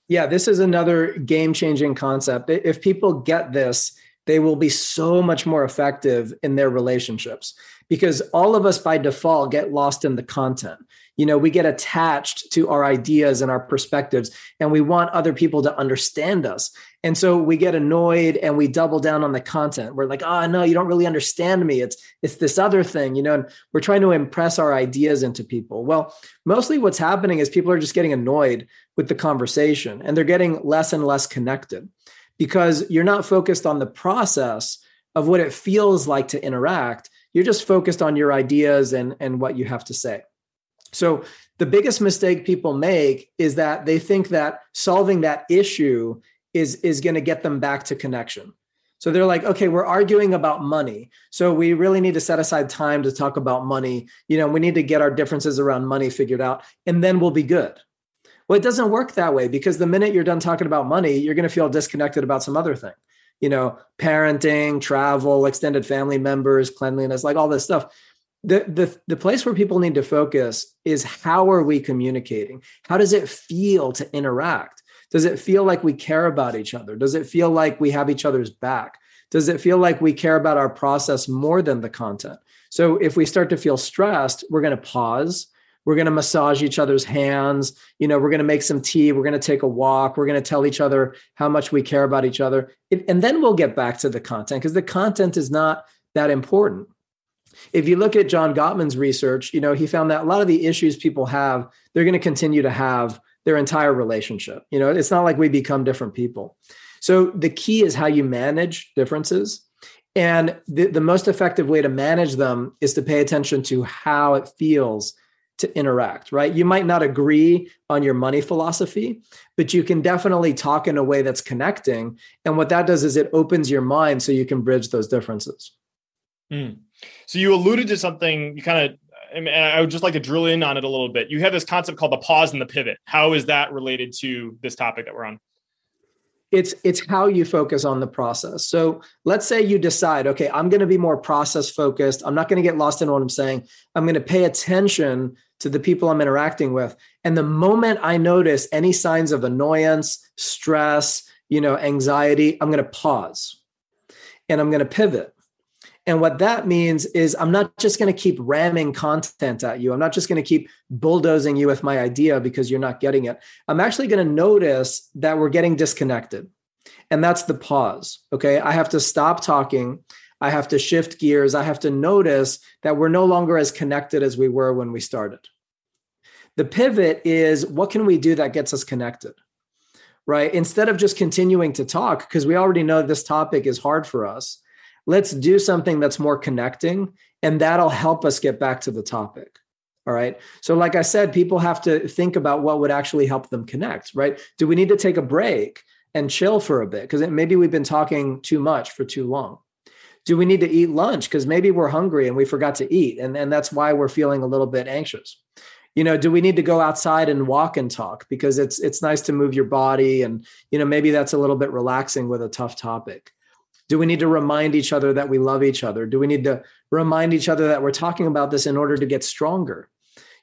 Yeah, this is another game-changing concept. If people get this, they will be so much more effective in their relationships because all of us by default get lost in the content you know we get attached to our ideas and our perspectives and we want other people to understand us and so we get annoyed and we double down on the content. We're like oh no you don't really understand me. It's it's this other thing you know and we're trying to impress our ideas into people. Well mostly what's happening is people are just getting annoyed with the conversation and they're getting less and less connected because you're not focused on the process of what it feels like to interact. You're just focused on your ideas and and what you have to say. So the biggest mistake people make is that they think that solving that issue is is going to get them back to connection. So they're like, okay, we're arguing about money. So we really need to set aside time to talk about money. You know, we need to get our differences around money figured out and then we'll be good. Well, it doesn't work that way because the minute you're done talking about money, you're going to feel disconnected about some other thing. You know, parenting, travel, extended family members, cleanliness, like all this stuff the, the the place where people need to focus is how are we communicating how does it feel to interact does it feel like we care about each other? Does it feel like we have each other's back? Does it feel like we care about our process more than the content? So if we start to feel stressed we're going to pause. We're going to massage each other's hands. You know we're going to make some tea. We're going to take a walk. We're going to tell each other how much we care about each other. And then we'll get back to the content because the content is not that important. If you look at John Gottman's research, you know, he found that a lot of the issues people have, they're going to continue to have their entire relationship. You know, it's not like we become different people. So the key is how you manage differences. And the, the most effective way to manage them is to pay attention to how it feels to interact, right? You might not agree on your money philosophy, but you can definitely talk in a way that's connecting. And what that does is it opens your mind so you can bridge those differences. Mm. So you alluded to something. You kind of, and I would just like to drill in on it a little bit. You have this concept called the pause and the pivot. How is that related to this topic that we're on? It's it's how you focus on the process. So let's say you decide, okay, I'm going to be more process focused. I'm not going to get lost in what I'm saying. I'm going to pay attention to the people I'm interacting with. And the moment I notice any signs of annoyance, stress, you know, anxiety, I'm going to pause and I'm going to pivot and what that means is I'm not just going to keep ramming content at you. I'm not just going to keep bulldozing you with my idea because you're not getting it. I'm actually going to notice that we're getting disconnected. And that's the pause. Okay. I have to stop talking. I have to shift gears. I have to notice that we're no longer as connected as we were when we started. The pivot is what can we do that gets us connected? Right. Instead of just continuing to talk, because we already know this topic is hard for us let's do something that's more connecting and that'll help us get back to the topic all right? So like i said people have to think about what would actually help them connect right? Do we need to take a break and chill for a bit? Because maybe we've been talking too much for too long. Do we need to eat lunch? Because maybe we're hungry and we forgot to eat and, and that's why we're feeling a little bit anxious. You know do we need to go outside and walk and talk? Because it's it's nice to move your body and you know maybe that's a little bit relaxing with a tough topic do we need to remind each other that we love each other? Do we need to remind each other that we're talking about this in order to get stronger?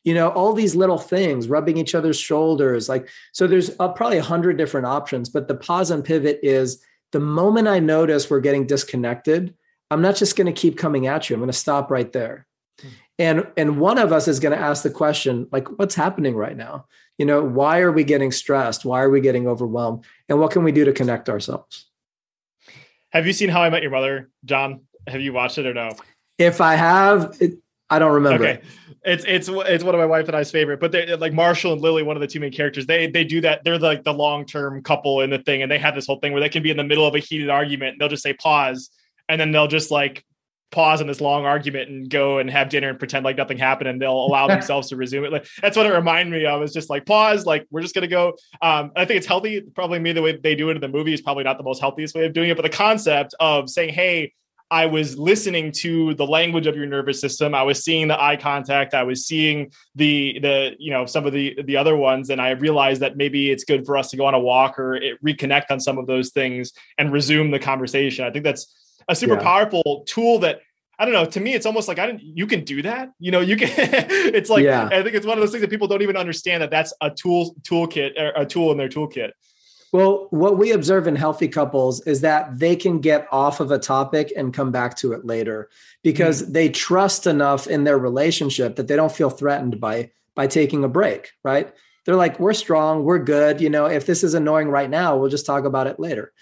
You know, all these little things, rubbing each other's shoulders. Like, so there's uh, probably a hundred different options, but the pause and pivot is the moment I notice we're getting disconnected, I'm not just going to keep coming at you. I'm going to stop right there. Hmm. And, and one of us is going to ask the question, like, what's happening right now? You know, why are we getting stressed? Why are we getting overwhelmed? And what can we do to connect ourselves? Have you seen How I Met Your Mother, John? Have you watched it or no? If I have, it, I don't remember. Okay, it's it's it's one of my wife and I's favorite. But they like Marshall and Lily, one of the two main characters. They they do that. They're like the long term couple in the thing, and they have this whole thing where they can be in the middle of a heated argument. And they'll just say pause, and then they'll just like pause in this long argument and go and have dinner and pretend like nothing happened and they'll allow themselves to resume it. Like that's what it reminded me of. is just like pause, like we're just gonna go. Um, I think it's healthy. Probably me the way they do it in the movie is probably not the most healthiest way of doing it, but the concept of saying, hey, I was listening to the language of your nervous system. I was seeing the eye contact. I was seeing the the you know some of the the other ones, and I realized that maybe it's good for us to go on a walk or it, reconnect on some of those things and resume the conversation. I think that's a super yeah. powerful tool that I don't know. To me, it's almost like I didn't. You can do that. You know, you can. it's like yeah. I think it's one of those things that people don't even understand that that's a tool toolkit a tool in their toolkit. Well, what we observe in healthy couples is that they can get off of a topic and come back to it later because mm-hmm. they trust enough in their relationship that they don't feel threatened by by taking a break. Right? They're like, we're strong, we're good. You know, if this is annoying right now, we'll just talk about it later.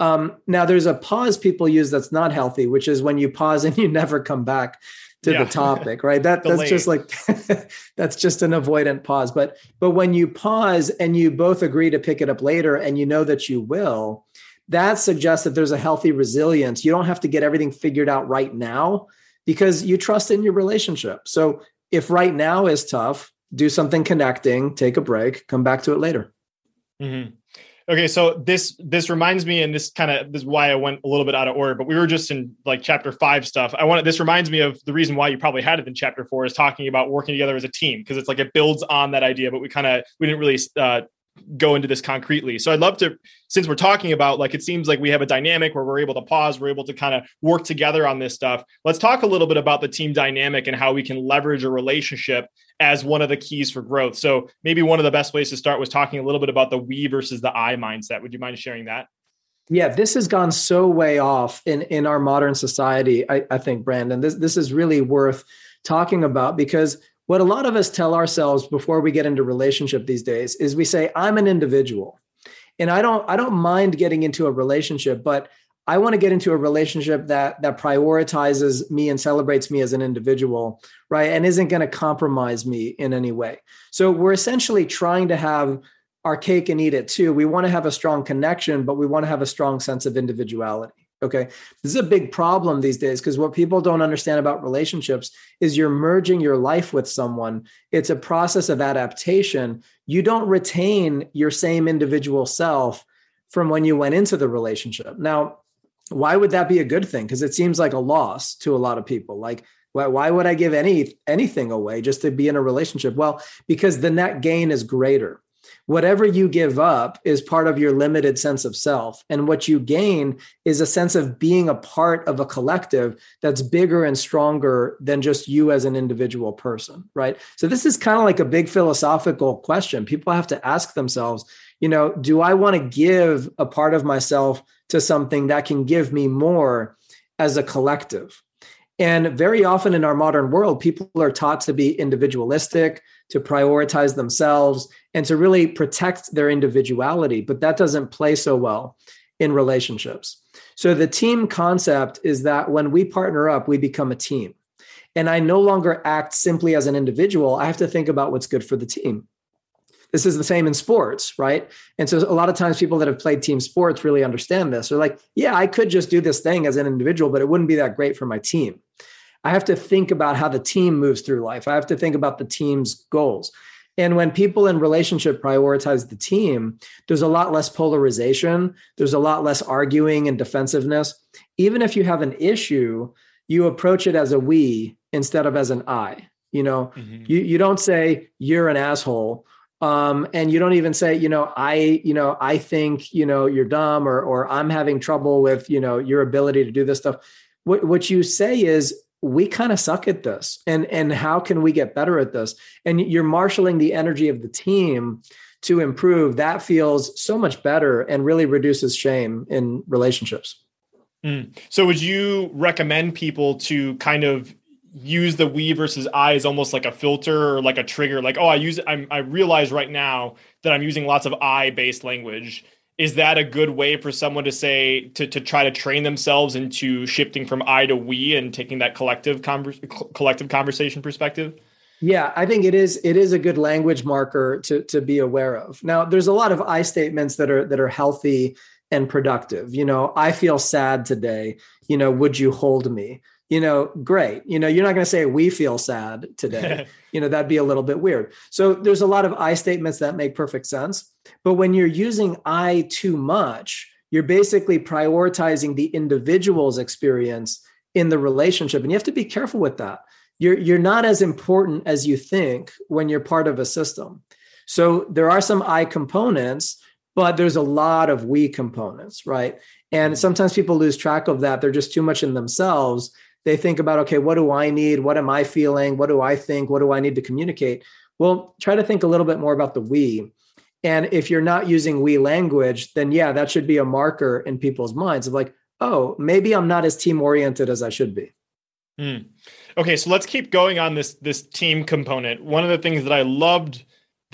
Um, now, there's a pause people use that's not healthy, which is when you pause and you never come back to yeah. the topic, right? That that's just like that's just an avoidant pause. But but when you pause and you both agree to pick it up later, and you know that you will, that suggests that there's a healthy resilience. You don't have to get everything figured out right now because you trust in your relationship. So if right now is tough, do something connecting, take a break, come back to it later. Mm-hmm. Okay, so this this reminds me, and this kind of this is why I went a little bit out of order, but we were just in like chapter five stuff. I want this reminds me of the reason why you probably had it in chapter four is talking about working together as a team because it's like it builds on that idea, but we kind of we didn't really uh, go into this concretely. So I'd love to, since we're talking about like it seems like we have a dynamic where we're able to pause, we're able to kind of work together on this stuff. Let's talk a little bit about the team dynamic and how we can leverage a relationship as one of the keys for growth. So maybe one of the best ways to start was talking a little bit about the we versus the I mindset. Would you mind sharing that? Yeah, this has gone so way off in in our modern society. I, I think, Brandon, this this is really worth talking about because what a lot of us tell ourselves before we get into relationship these days is we say i'm an individual and i don't i don't mind getting into a relationship but i want to get into a relationship that that prioritizes me and celebrates me as an individual right and isn't going to compromise me in any way so we're essentially trying to have our cake and eat it too we want to have a strong connection but we want to have a strong sense of individuality Okay. This is a big problem these days because what people don't understand about relationships is you're merging your life with someone. It's a process of adaptation. You don't retain your same individual self from when you went into the relationship. Now, why would that be a good thing? Because it seems like a loss to a lot of people. Like, why, why would I give any anything away just to be in a relationship? Well, because the net gain is greater whatever you give up is part of your limited sense of self. And what you gain is a sense of being a part of a collective that's bigger and stronger than just you as an individual person, right? So, this is kind of like a big philosophical question. People have to ask themselves, you know, do I want to give a part of myself to something that can give me more as a collective? And very often in our modern world, people are taught to be individualistic, to prioritize themselves, and to really protect their individuality. But that doesn't play so well in relationships. So the team concept is that when we partner up, we become a team. And I no longer act simply as an individual. I have to think about what's good for the team. This is the same in sports, right? And so a lot of times people that have played team sports really understand this. They're like, yeah, I could just do this thing as an individual, but it wouldn't be that great for my team. I have to think about how the team moves through life. I have to think about the team's goals. And when people in relationship prioritize the team, there's a lot less polarization, there's a lot less arguing and defensiveness. Even if you have an issue, you approach it as a we instead of as an I. You know, mm-hmm. you, you don't say you're an asshole um, and you don't even say you know i you know i think you know you're dumb or or i'm having trouble with you know your ability to do this stuff. What, what you say is we kind of suck at this. And and how can we get better at this? And you're marshaling the energy of the team to improve. That feels so much better and really reduces shame in relationships. Mm. so would you recommend people to kind of use the we versus I as almost like a filter or like a trigger. Like, oh, I use I'm, I realize right now that I'm using lots of I based language. Is that a good way for someone to say to to try to train themselves into shifting from I to we and taking that collective collective conversation perspective? Yeah, I think it is it is a good language marker to to be aware of. Now, there's a lot of I statements that are that are healthy and productive. You know, I feel sad today. You know, would you hold me? You know, great. You know, you're not going to say we feel sad today. you know, that'd be a little bit weird. So there's a lot of I statements that make perfect sense. But when you're using I too much, you're basically prioritizing the individual's experience in the relationship. And you have to be careful with that. You're, you're not as important as you think when you're part of a system. So there are some I components, but there's a lot of we components, right? And mm-hmm. sometimes people lose track of that. They're just too much in themselves they think about okay what do i need? What am i feeling? What do i think? What do i need to communicate? Well try to think a little bit more about the we. And if you're not using we language then yeah that should be a marker in people's minds of like oh maybe i'm not as team oriented as i should be. Mm. okay so let's keep going on this this team component. One of the things that i loved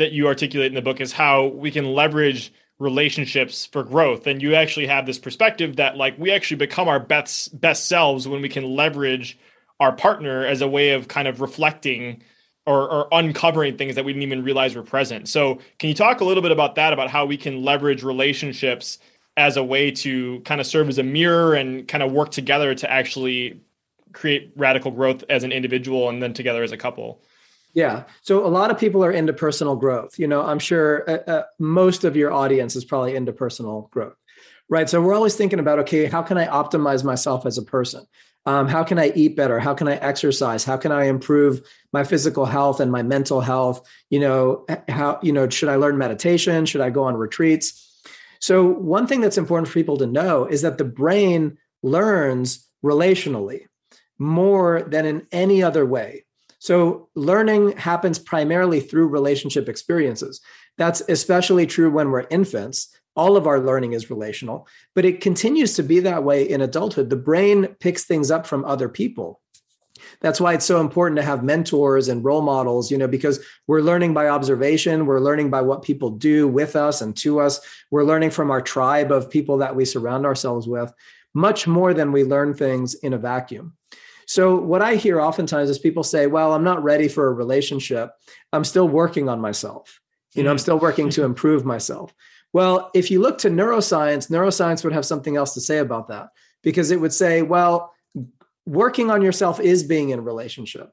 that you articulate in the book is how we can leverage relationships for growth. And you actually have this perspective that like we actually become our best best selves when we can leverage our partner as a way of kind of reflecting or, or uncovering things that we didn't even realize were present. So can you talk a little bit about that about how we can leverage relationships as a way to kind of serve as a mirror and kind of work together to actually create radical growth as an individual and then together as a couple yeah. So a lot of people are into personal growth. You know, I'm sure uh, uh, most of your audience is probably into personal growth, right? So we're always thinking about, okay, how can I optimize myself as a person? Um, how can I eat better? How can I exercise? How can I improve my physical health and my mental health? You know, how, you know, should I learn meditation? Should I go on retreats? So, one thing that's important for people to know is that the brain learns relationally more than in any other way. So, learning happens primarily through relationship experiences. That's especially true when we're infants. All of our learning is relational, but it continues to be that way in adulthood. The brain picks things up from other people. That's why it's so important to have mentors and role models, you know, because we're learning by observation, we're learning by what people do with us and to us. We're learning from our tribe of people that we surround ourselves with much more than we learn things in a vacuum. So, what I hear oftentimes is people say, Well, I'm not ready for a relationship. I'm still working on myself. You know, I'm mm-hmm. still working to improve myself. Well, if you look to neuroscience, neuroscience would have something else to say about that because it would say, well, working on yourself is being in a relationship.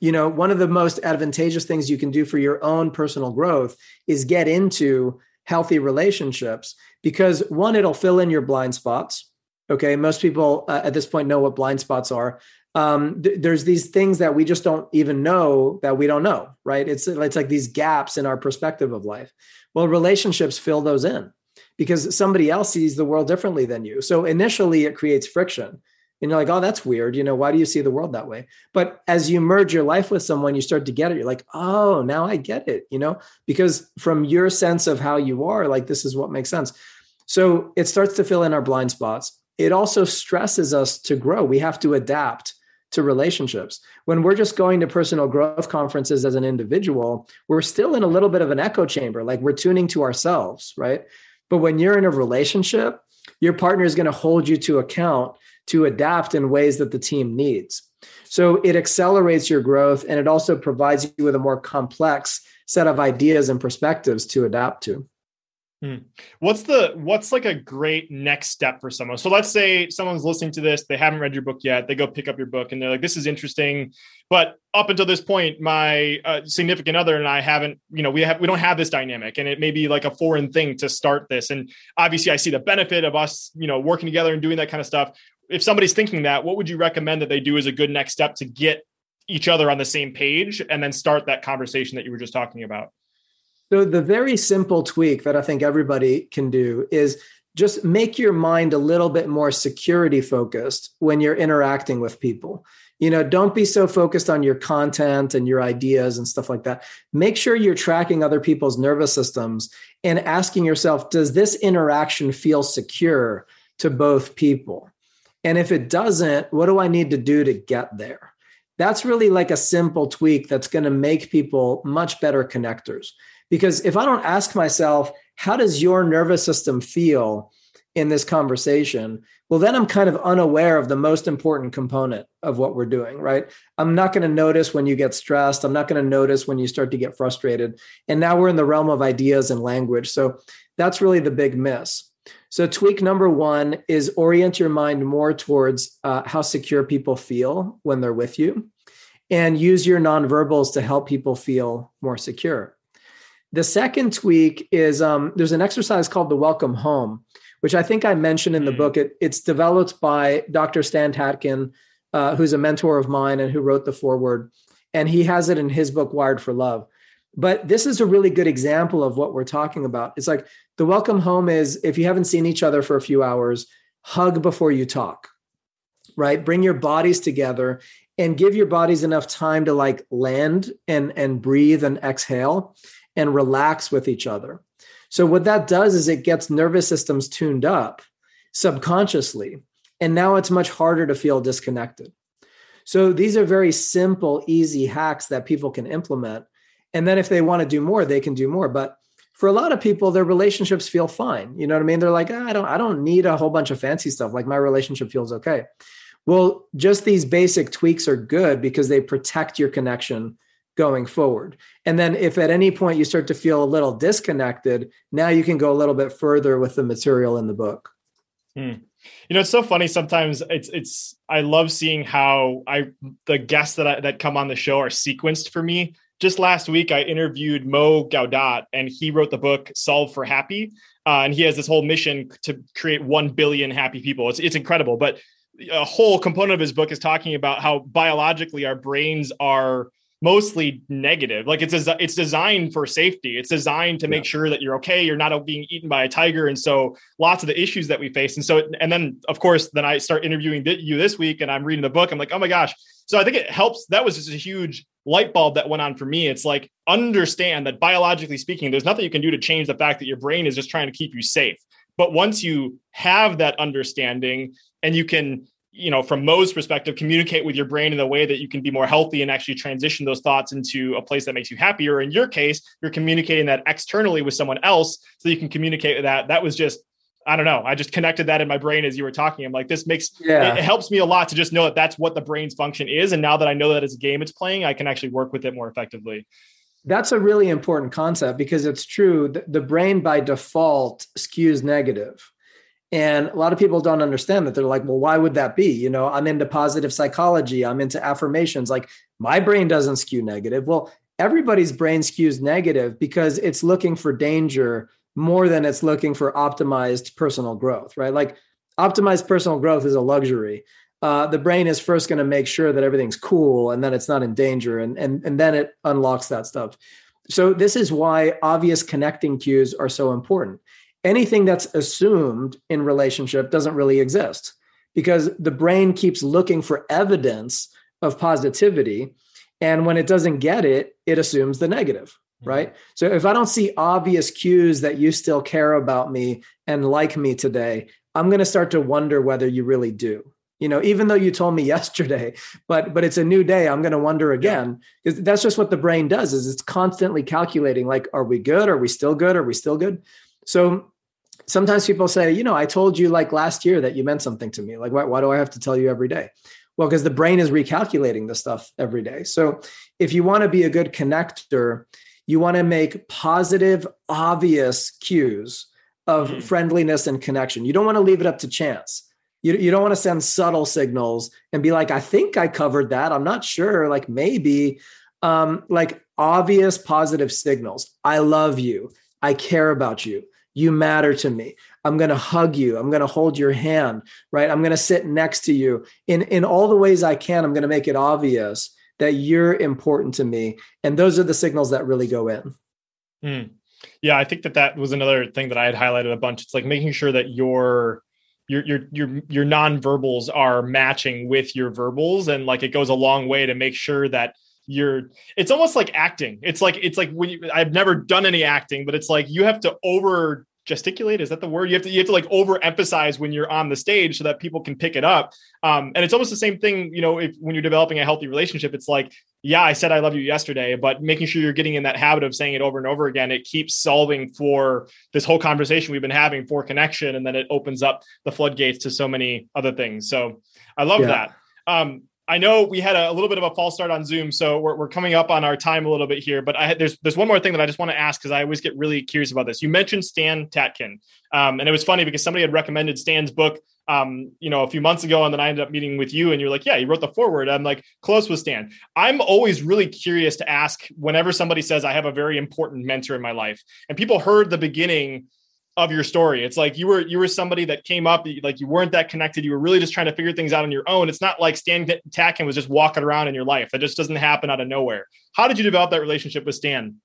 You know, one of the most advantageous things you can do for your own personal growth is get into healthy relationships because one, it'll fill in your blind spots. Okay. Most people uh, at this point know what blind spots are. Um, th- there's these things that we just don't even know that we don't know, right? It's, it's like these gaps in our perspective of life. Well, relationships fill those in because somebody else sees the world differently than you. So initially it creates friction and you're like oh that's weird you know why do you see the world that way but as you merge your life with someone you start to get it you're like oh now i get it you know because from your sense of how you are like this is what makes sense so it starts to fill in our blind spots it also stresses us to grow we have to adapt to relationships when we're just going to personal growth conferences as an individual we're still in a little bit of an echo chamber like we're tuning to ourselves right but when you're in a relationship your partner is going to hold you to account to adapt in ways that the team needs. So it accelerates your growth and it also provides you with a more complex set of ideas and perspectives to adapt to. Hmm. What's the what's like a great next step for someone? So let's say someone's listening to this, they haven't read your book yet, they go pick up your book and they're like, "This is interesting," but up until this point, my uh, significant other and I haven't, you know, we have we don't have this dynamic, and it may be like a foreign thing to start this. And obviously, I see the benefit of us, you know, working together and doing that kind of stuff if somebody's thinking that, what would you recommend that they do as a good next step to get each other on the same page and then start that conversation that you were just talking about? So, the very simple tweak that I think everybody can do is just make your mind a little bit more security focused when you're interacting with people. You know, don't be so focused on your content and your ideas and stuff like that. Make sure you're tracking other people's nervous systems and asking yourself, does this interaction feel secure to both people? And if it doesn't, what do I need to do to get there? That's really like a simple tweak that's going to make people much better connectors. Because if I don't ask myself, how does your nervous system feel in this conversation? Well, then I'm kind of unaware of the most important component of what we're doing, right? I'm not going to notice when you get stressed. I'm not going to notice when you start to get frustrated. And now we're in the realm of ideas and language. So that's really the big miss. So, tweak number one is orient your mind more towards uh, how secure people feel when they're with you and use your nonverbals to help people feel more secure. The second tweak is um, there's an exercise called the welcome home, which I think I mentioned in the mm. book. It, it's developed by Dr. Stan Tatkin, uh, who's a mentor of mine and who wrote the foreword. And he has it in his book, Wired for Love. But this is a really good example of what we're talking about. It's like the welcome home is if you haven't seen each other for a few hours, hug before you talk, right? Bring your bodies together and give your bodies enough time to like land and and breathe and exhale and relax with each other. So what that does is it gets nervous systems tuned up subconsciously and now it's much harder to feel disconnected. So these are very simple easy hacks that people can implement and then if they want to do more, they can do more. But for a lot of people, their relationships feel fine. You know what I mean? They're like, ah, I don't, I don't need a whole bunch of fancy stuff. Like my relationship feels okay. Well, just these basic tweaks are good because they protect your connection going forward. And then if at any point you start to feel a little disconnected, now you can go a little bit further with the material in the book. Hmm. You know, it's so funny. Sometimes it's it's. I love seeing how I the guests that I, that come on the show are sequenced for me just last week I interviewed Mo Gawdat, and he wrote the book Solve for Happy, uh, and he has this whole mission to create one billion happy people. It's it's incredible, but a whole component of his book is talking about how biologically our brains are mostly negative. Like it's it's designed for safety. It's designed to make yeah. sure that you're okay. You're not being eaten by a tiger, and so lots of the issues that we face. And so, and then of course, then I start interviewing you this week, and I'm reading the book. I'm like, oh my gosh. So I think it helps. That was just a huge light bulb that went on for me. It's like understand that biologically speaking, there's nothing you can do to change the fact that your brain is just trying to keep you safe. But once you have that understanding and you can you know from mo's perspective communicate with your brain in a way that you can be more healthy and actually transition those thoughts into a place that makes you happier. In your case you're communicating that externally with someone else so you can communicate with that. That was just i don't know i just connected that in my brain as you were talking. I'm like this makes yeah. it, it helps me a lot to just know that that's what the brain's function is. And now that i know that it's a game it's playing i can actually work with it more effectively. That's a really important concept because it's true. The brain by default skews negative and a lot of people don't understand that. They're like, well, why would that be? You know, I'm into positive psychology, I'm into affirmations. Like, my brain doesn't skew negative. Well, everybody's brain skews negative because it's looking for danger more than it's looking for optimized personal growth, right? Like, optimized personal growth is a luxury. Uh, the brain is first going to make sure that everything's cool and then it's not in danger, and, and, and then it unlocks that stuff. So, this is why obvious connecting cues are so important anything that's assumed in relationship doesn't really exist because the brain keeps looking for evidence of positivity and when it doesn't get it it assumes the negative mm-hmm. right? So if i don't see obvious cues that you still care about me and like me today i'm going to start to wonder whether you really do. You know even though you told me yesterday but but it's a new day i'm going to wonder again because that's just what the brain does is it's constantly calculating like are we good? Are we still good? Are we still good so sometimes people say, you know, I told you like last year that you meant something to me. Like, why, why do I have to tell you every day? Well, because the brain is recalculating the stuff every day. So if you want to be a good connector, you want to make positive, obvious cues of mm-hmm. friendliness and connection. You don't want to leave it up to chance. You, you don't want to send subtle signals and be like, I think I covered that. I'm not sure. Like maybe, um, like obvious positive signals. I love you. I care about you. You matter to me. I'm going to hug you. I'm going to hold your hand, right? I'm going to sit next to you. In in all the ways I can, I'm going to make it obvious that you're important to me. And those are the signals that really go in. Mm. Yeah, I think that that was another thing that I had highlighted a bunch. It's like making sure that your your your your your nonverbals are matching with your verbals and like it goes a long way to make sure that you're it's almost like acting it's like it's like when you, i've never done any acting but it's like you have to over gesticulate? Is that the word? You have to you have to like overemphasize when you're on the stage so that people can pick it up. Um, and it's almost the same thing you know if when you're developing a healthy relationship it's like yeah i said i love you yesterday but making sure you're getting in that habit of saying it over and over again it keeps solving for this whole conversation we've been having for connection and then it opens up the floodgates to so many other things. So i love yeah. that. Um, I know we had a, a, little bit of a false start on Zoom, so we're, we're coming up on our time a little bit here. But I there's there's one more thing that I just want to ask because I always get really curious about this. You mentioned Stan Tatkin, um, and it was funny because somebody had recommended Stan's book, um, you know, a few months ago, and then I ended up meeting with you, and you're like, yeah, you wrote the foreword. I'm like, close with Stan. I'm always really curious to ask whenever somebody says I have a very important mentor in my life, and people heard the beginning of your story. It's like you were you were somebody that came up like you weren't that connected. You were really just trying to figure things out on your own. It's not like Stan Tatkin was just walking around in your life. That just doesn't happen out of nowhere. How did you develop that relationship with Stan?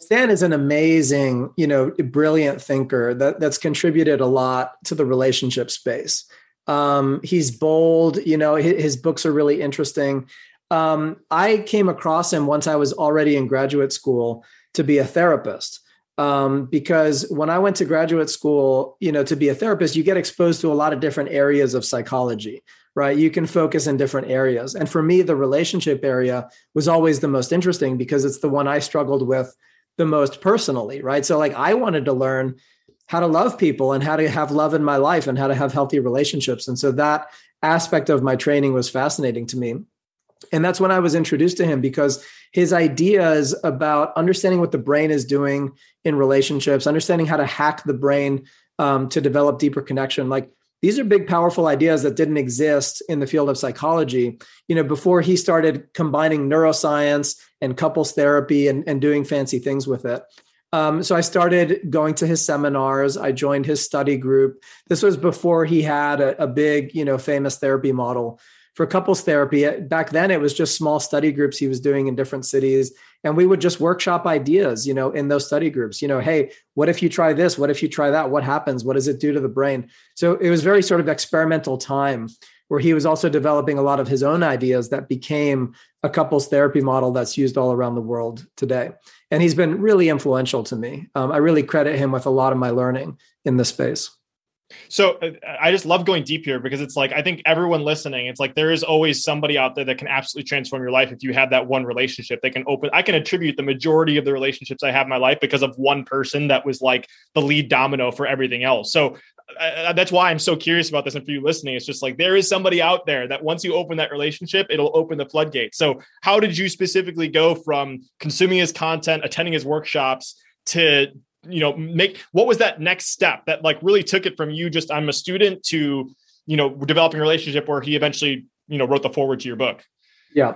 Stan is an amazing, you know, brilliant thinker that that's contributed a lot to the relationship space. Um, he's bold, you know, his, his books are really interesting. Um, I came across him once I was already in graduate school to be a therapist um, because when I went to graduate school, you know, to be a therapist, you get exposed to a lot of different areas of psychology, right? You can focus in different areas. And for me, the relationship area was always the most interesting because it's the one I struggled with the most personally, right? So, like, I wanted to learn how to love people and how to have love in my life and how to have healthy relationships. And so that aspect of my training was fascinating to me. And that's when I was introduced to him because his ideas about understanding what the brain is doing in relationships, understanding how to hack the brain um, to develop deeper connection, like these are big powerful ideas that didn't exist in the field of psychology you know before he started combining neuroscience and couples therapy and, and doing fancy things with it. Um, so i started going to his seminars. I joined his study group. This was before he had a, a big you know famous therapy model for couples therapy back then it was just small study groups he was doing in different cities and we would just workshop ideas you know in those study groups you know hey what if you try this? What if you try that? What happens? What does it do to the brain? So it was very sort of experimental time where he was also developing a lot of his own ideas that became a couples therapy model that's used all around the world today. And he's been really influential to me. Um, i really credit him with a lot of my learning in this space so uh, I just love going deep here because it's like I think everyone listening, it's like there is always somebody out there that can absolutely transform your life if you have that one relationship. They can open. I can attribute the majority of the relationships I have in my life because of one person that was like the lead domino for everything else. So that's why I'm so curious about this. And for you listening, it's just like there is somebody out there that once you open that relationship, it'll open the floodgate. So how did you specifically go from consuming his content, attending his workshops? to you know make what was that next step that like really took it from you just i'm a student to you know developing a relationship where he eventually you know wrote the foreword to your book? Yeah.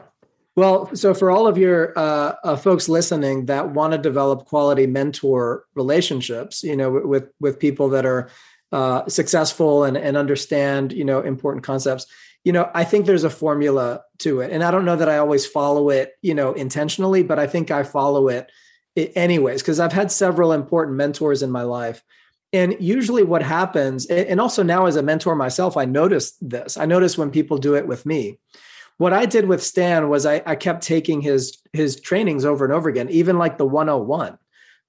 Well so for all of your uh, uh, folks listening that want to develop quality mentor relationships you know with with people that are uh, successful and, and understand you know important concepts you know i think there's a formula to it. And i don't know that i always follow it you know intentionally but i think i follow it anyways because i've had several important mentors in my life. And usually what happens and also now as a mentor myself i noticed this. I noticed when people do it with me. What i did with stan was i, I kept taking his his trainings over and over again even like the 101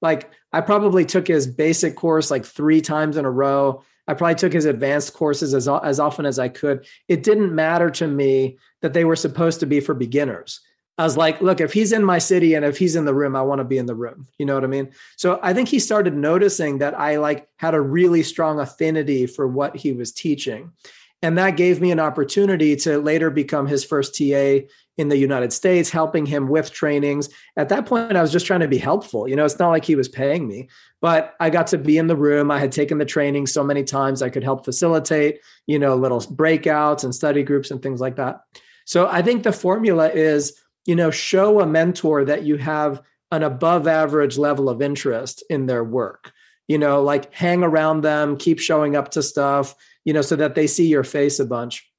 like i probably took his basic course like three times in a row. I probably took his advanced courses as, as often as i could. It didn't matter to me that they were supposed to be for beginners I was like, look, if he's in my city and if he's in the room, I want to be in the room. You know what I mean? So I think he started noticing that I like had a really strong affinity for what he was teaching. And that gave me an opportunity to later become his first TA in the United States, helping him with trainings. At that point, I was just trying to be helpful. You know, it's not like he was paying me, but I got to be in the room. I had taken the training so many times I could help facilitate, you know, little breakouts and study groups and things like that. So I think the formula is you know show a mentor that you have an above average level of interest in their work. You know like hang around them keep showing up to stuff you know so that they see your face a bunch.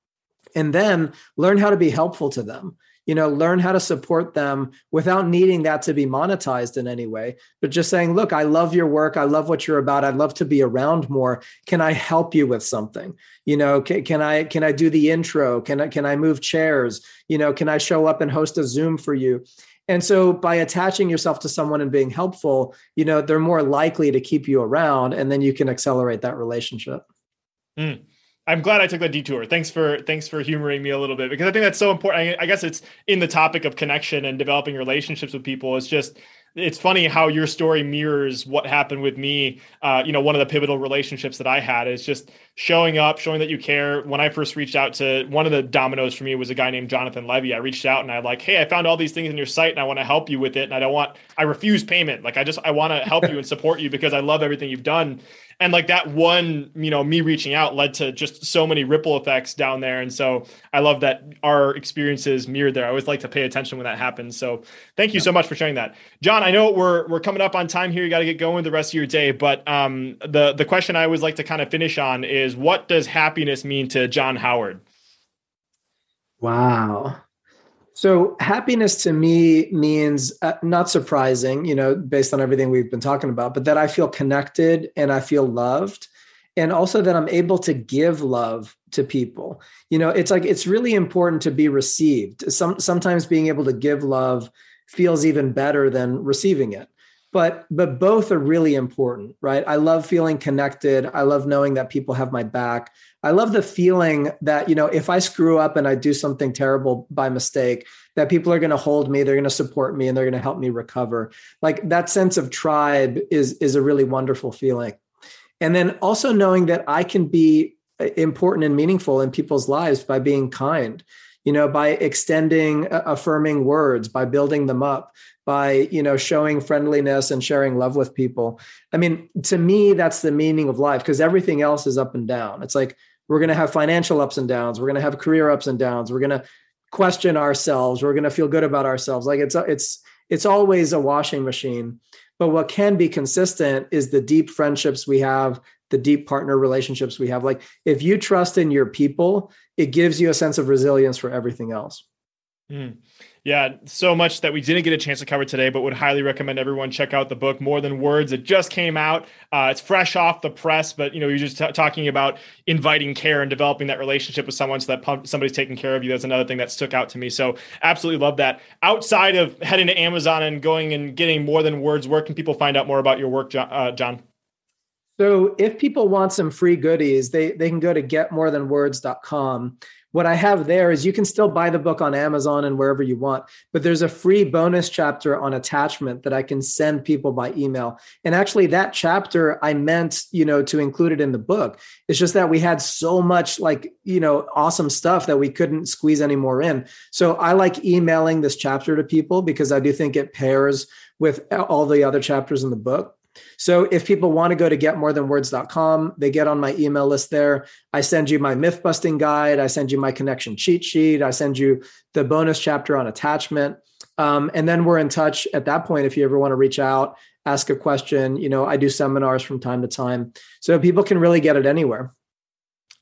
And then learn how to be helpful to them you know learn how to support them without needing that to be monetized in any way but just saying look i love your work. I love what you're about. I'd love to be around more. Can i help you with something? You know can, can i can i do the intro? Can i can i move chairs? You know can i show up and host a zoom for you? And so by attaching yourself to someone and being helpful you know they're more likely to keep you around and then you can accelerate that relationship. Mm. I'm glad I took that detour. Thanks for thanks for humoring me a little bit because I think that's so important. I, I guess it's in the topic of connection and developing relationships with people. It's just it's funny how your story mirrors what happened with me. Uh, you know, one of the pivotal relationships that I had is just showing up, showing that you care. When I first reached out to one of the dominoes for me was a guy named Jonathan Levy. I reached out and I like, hey, I found all these things in your site and I want to help you with it. And I don't want, I refuse payment. Like I just, I want to help you and support you because I love everything you've done and like that one you know me reaching out led to just so many ripple effects down there. And so i love that our experiences mirrored there. I always like to pay attention when that happens. So thank you yeah. so much for sharing that. John i know we're we're coming up on time here. You got to get going the rest of your day. But um the the question i always like to kind of finish on is what does happiness mean to john howard? Wow so happiness to me means uh, not surprising, you know, based on everything we've been talking about, but that I feel connected and I feel loved and also that I'm able to give love to people. You know, it's like it's really important to be received. Some sometimes being able to give love feels even better than receiving it. But but both are really important, right? I love feeling connected. I love knowing that people have my back. I love the feeling that, you know, if I screw up and I do something terrible by mistake, that people are going to hold me, they're going to support me and they're going to help me recover. Like that sense of tribe is is a really wonderful feeling. And then also knowing that I can be uh, important and meaningful in people's lives by being kind, you know, by extending uh, affirming words, by building them up, by you know showing friendliness and sharing love with people i mean to me that's the meaning of life because everything else is up and down it's like We're going to have financial ups and downs. We're going to have career ups and downs. We're going to question ourselves. We're going to feel good about ourselves. Like it's it's it's always a washing machine. But what can be consistent is the deep friendships we have, the deep partner relationships we have. Like if you trust in your people, it gives you a sense of resilience for everything else. Mm. Yeah, so much that we didn't get a chance to cover today, but would highly recommend everyone check out the book More Than Words. It just came out. Uh, it's fresh off the press, but you know, you're just t- talking about inviting care and developing that relationship with someone so that somebody's taking care of you. That's another thing that stuck out to me. So absolutely love that. Outside of heading to Amazon and going and getting More Than Words, where can people find out more about your work, John? Uh, John? So if people want some free goodies, they they can go to getmorethanwords.com what I have there is you can still buy the book on Amazon and wherever you want, but there's a free bonus chapter on attachment that I can send people by email. And actually, that chapter I meant, you know, to include it in the book. It's just that we had so much like, you know, awesome stuff that we couldn't squeeze any more in. So I like emailing this chapter to people because I do think it pairs with all the other chapters in the book. So if people want to go to getmorethanwords.com, they get on my email list there. I send you my myth busting guide. I send you my connection cheat sheet. I send you the bonus chapter on attachment. Um, and then we're in touch at that point. If you ever want to reach out, ask a question, you know, I do seminars from time to time. So people can really get it anywhere.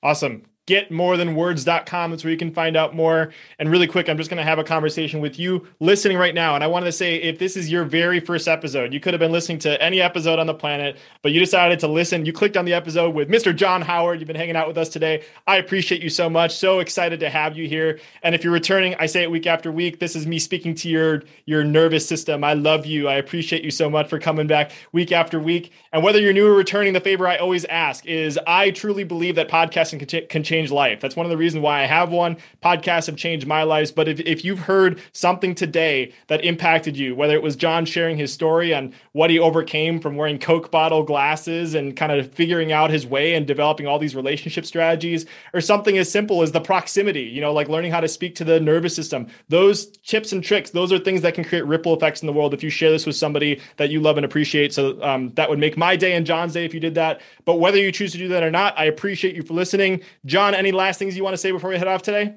Awesome getmorethanwords.com. That's where you can find out more. And really quick, I'm just going to have a conversation with you listening right now. And I wanted to say if this is your very first episode, you could have been listening to any episode on the planet, but you decided to listen. You clicked on the episode with Mr. John Howard. You've been hanging out with us today. I appreciate you so much. So excited to have you here. And if you're returning, I say it week after week. This is me speaking to your your nervous system. I love you. I appreciate you so much for coming back week after week. And whether you're new or returning, the favor I always ask is I truly believe that podcasting can, can change life. That's one of the reasons why I have one. Podcasts have changed my life. But if, if you've heard something today that impacted you, whether it was John sharing his story on what he overcame from wearing Coke bottle glasses and kind of figuring out his way and developing all these relationship strategies, or something as simple as the proximity, you know, like learning how to speak to the nervous system, those tips and tricks, those are things that can create ripple effects in the world if you share this with somebody that you love and appreciate. So um, that would make my day and John's day if you did that. But whether you choose to do that or not, I appreciate you for listening. John, any last things you want to say before we head off today?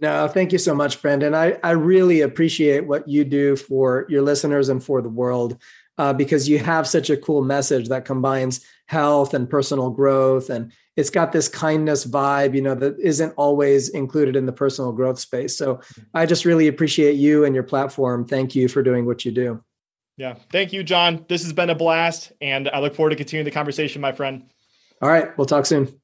No, thank you so much, Brandon. I, I really appreciate what you do for your listeners and for the world uh, because you have such a cool message that combines health and personal growth. And it's got this kindness vibe, you know, that isn't always included in the personal growth space. So I just really appreciate you and your platform. Thank you for doing what you do. Yeah. Thank you, John. This has been a blast. And I look forward to continuing the conversation, my friend. All right. We'll talk soon.